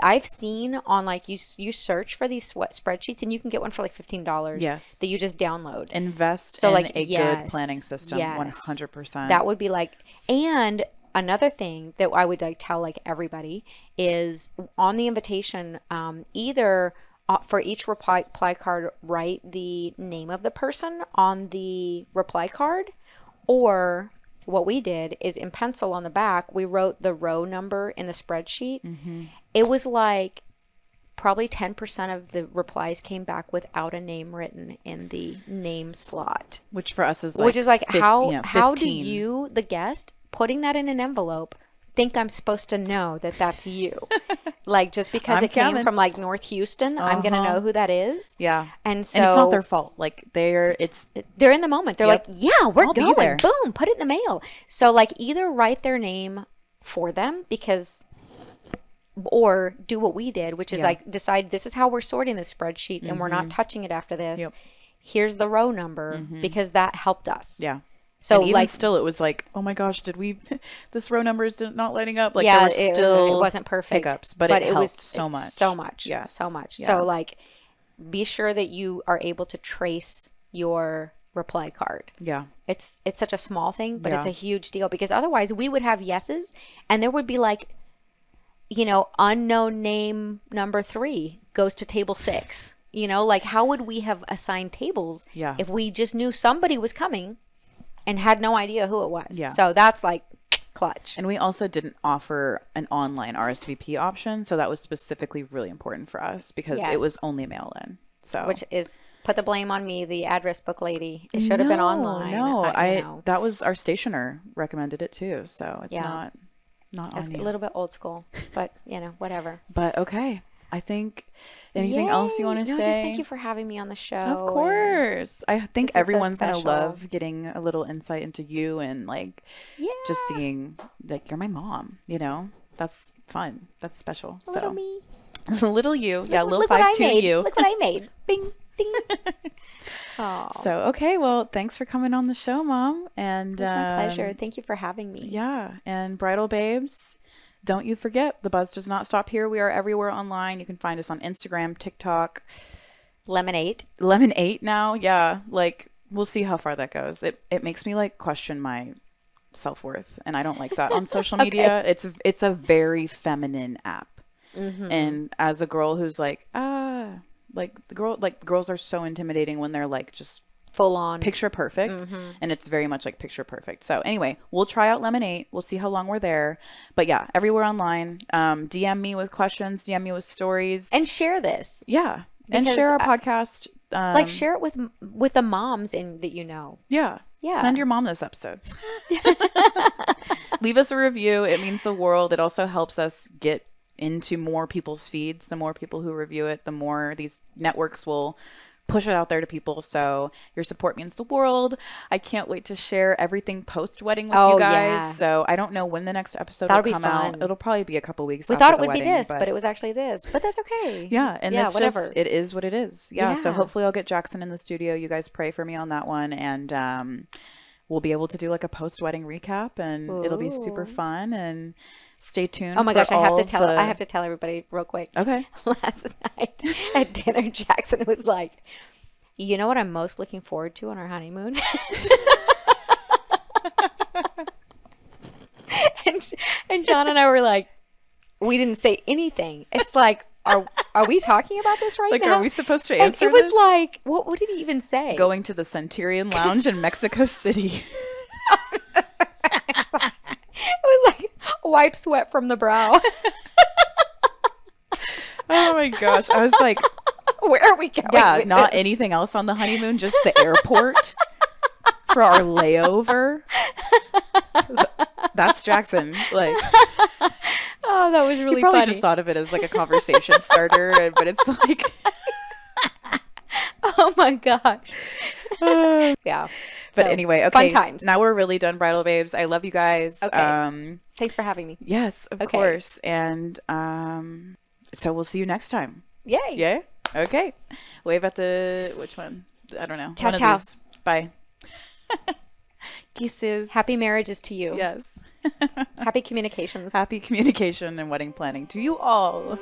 I've seen on like you you search for these sweat spreadsheets and you can get one for like fifteen dollars. Yes. That you just download. Invest So, in like, a yes, good planning system. yes. 100%. That would be like, and another thing that I would like tell like everybody is on the invitation, um, either uh, for each reply, reply card, write the name of the person on the reply card, or what we did is in pencil on the back, we wrote the row number in the spreadsheet. Mm-hmm. It was like probably 10% of the replies came back without a name written in the name slot. Which for us is like which is like how you know, how do you the guest putting that in an envelope think i'm supposed to know that that's you like just because I'm it came coming. from like north houston i'm gonna Uh-huh. know who that is Yeah. and so and it's not their fault. Like they're it's they're in the moment they're Yep. like yeah we're I'll going boom put it in the mail so like either write their name for them because or do what we did which is Yeah. like decide this is how we're sorting this spreadsheet and we're not touching it after this Yep. here's the row number because that helped us yeah. So and even like still, it was like, oh my gosh, did we? this row number is not lighting up. Like yeah, there were it, still it wasn't perfect, hiccups, but, it, helped was so much, so much, Yes, so much. Yeah. So like, be sure that you are able to trace your reply card. yeah, It's it's such a small thing, but it's a huge deal because otherwise we would have yeses, and there would be like, you know, unknown name number three goes to table six. You know, like how would we have assigned tables Yeah. if we just knew somebody was coming and had no idea who it was? Yeah. So that's like clutch. and we also didn't offer an online RSVP option, so that was specifically really important for us because Yes. it was only mail in. So which is put the blame on me, the address book lady. It should have been online. No, I, I, that was our stationer recommended it too, so it's Yeah. not not it's on a you. little bit old school, but you know, whatever. But okay, I think anything else you want to say? no, say? just thank you for having me on the show. Of course. I think so everyone's going to love getting a little insight into you and like Yeah. just seeing like you're my mom, you know? That's fun. That's special. little so me. little you. Yeah, little Look five two made. you. Look what I made. Bing, ding. Oh, So okay, well, thanks for coming on the show, mom. And it's my pleasure. um, Thank you for having me. Yeah, and bridal babes, don't you forget the buzz does not stop here. We are everywhere online. You can find us on Instagram, TikTok, Lemonade. Lemon Eight now. Yeah, like we'll see how far that goes. It it makes me like question my self worth, and I don't like that on social media. It's it's a very feminine app, Mm-hmm. and as a girl who's like ah, like the girl like girls are so intimidating when they're like just Full on. picture perfect. Mm-hmm. and it's very much like picture perfect. So anyway we'll try out lemonade. We'll see how long we're there. But yeah everywhere online. Um dm me with questions. Dm me with stories. And share this. yeah. And share our I- podcast um, Like share it with with the moms in that you know. yeah. Yeah. send your mom this episode. Leave us a review. It means the world. It also helps us get into more people's feeds. The more people who review it the more these networks will push it out there to people so your support means the world i can't wait to share everything post wedding with Oh, you guys yeah. so i don't know when the next episode That'll will be come out it'll probably be a couple weeks We thought it would be this, but, it was actually this. But that's okay. yeah, and Yeah, whatever. just it is what it is. Yeah, so hopefully I'll get Jackson in the studio. You guys pray for me on that one, and um, we'll be able to do like a post wedding recap, and it'll be super fun. And stay tuned. Oh my gosh, I have to tell the- I have to tell everybody real quick. Okay. Last night at dinner, Jackson was like, "You know what I'm most looking forward to on our honeymoon?" and and John and I were like, we didn't say anything. It's like, are are we talking about this right Like, now? Like, are we supposed to and answer it was this? like, what what did he even say? Going to the Centurion Lounge in Mexico City. It was like wipe sweat from the brow. Oh my gosh, I was like, Where are we going? yeah, not this? anything else on the honeymoon, just the airport for our layover. That's Jackson. Like Oh, that was really he probably funny. just thought of it as like a conversation starter, but it's like. oh my god. yeah. But So, anyway, okay. Fun times. Now we're really done, bridal babes. I love you guys. Okay. Um, Thanks for having me. yes, of Okay. course. And um, so we'll see you next time. Yay. Yeah. Okay. Wave at the which one? I don't know. Ciao, one of ciao. these. Bye. Kisses. Happy marriages to you. Yes. Happy communications. Happy communication and wedding planning to you all.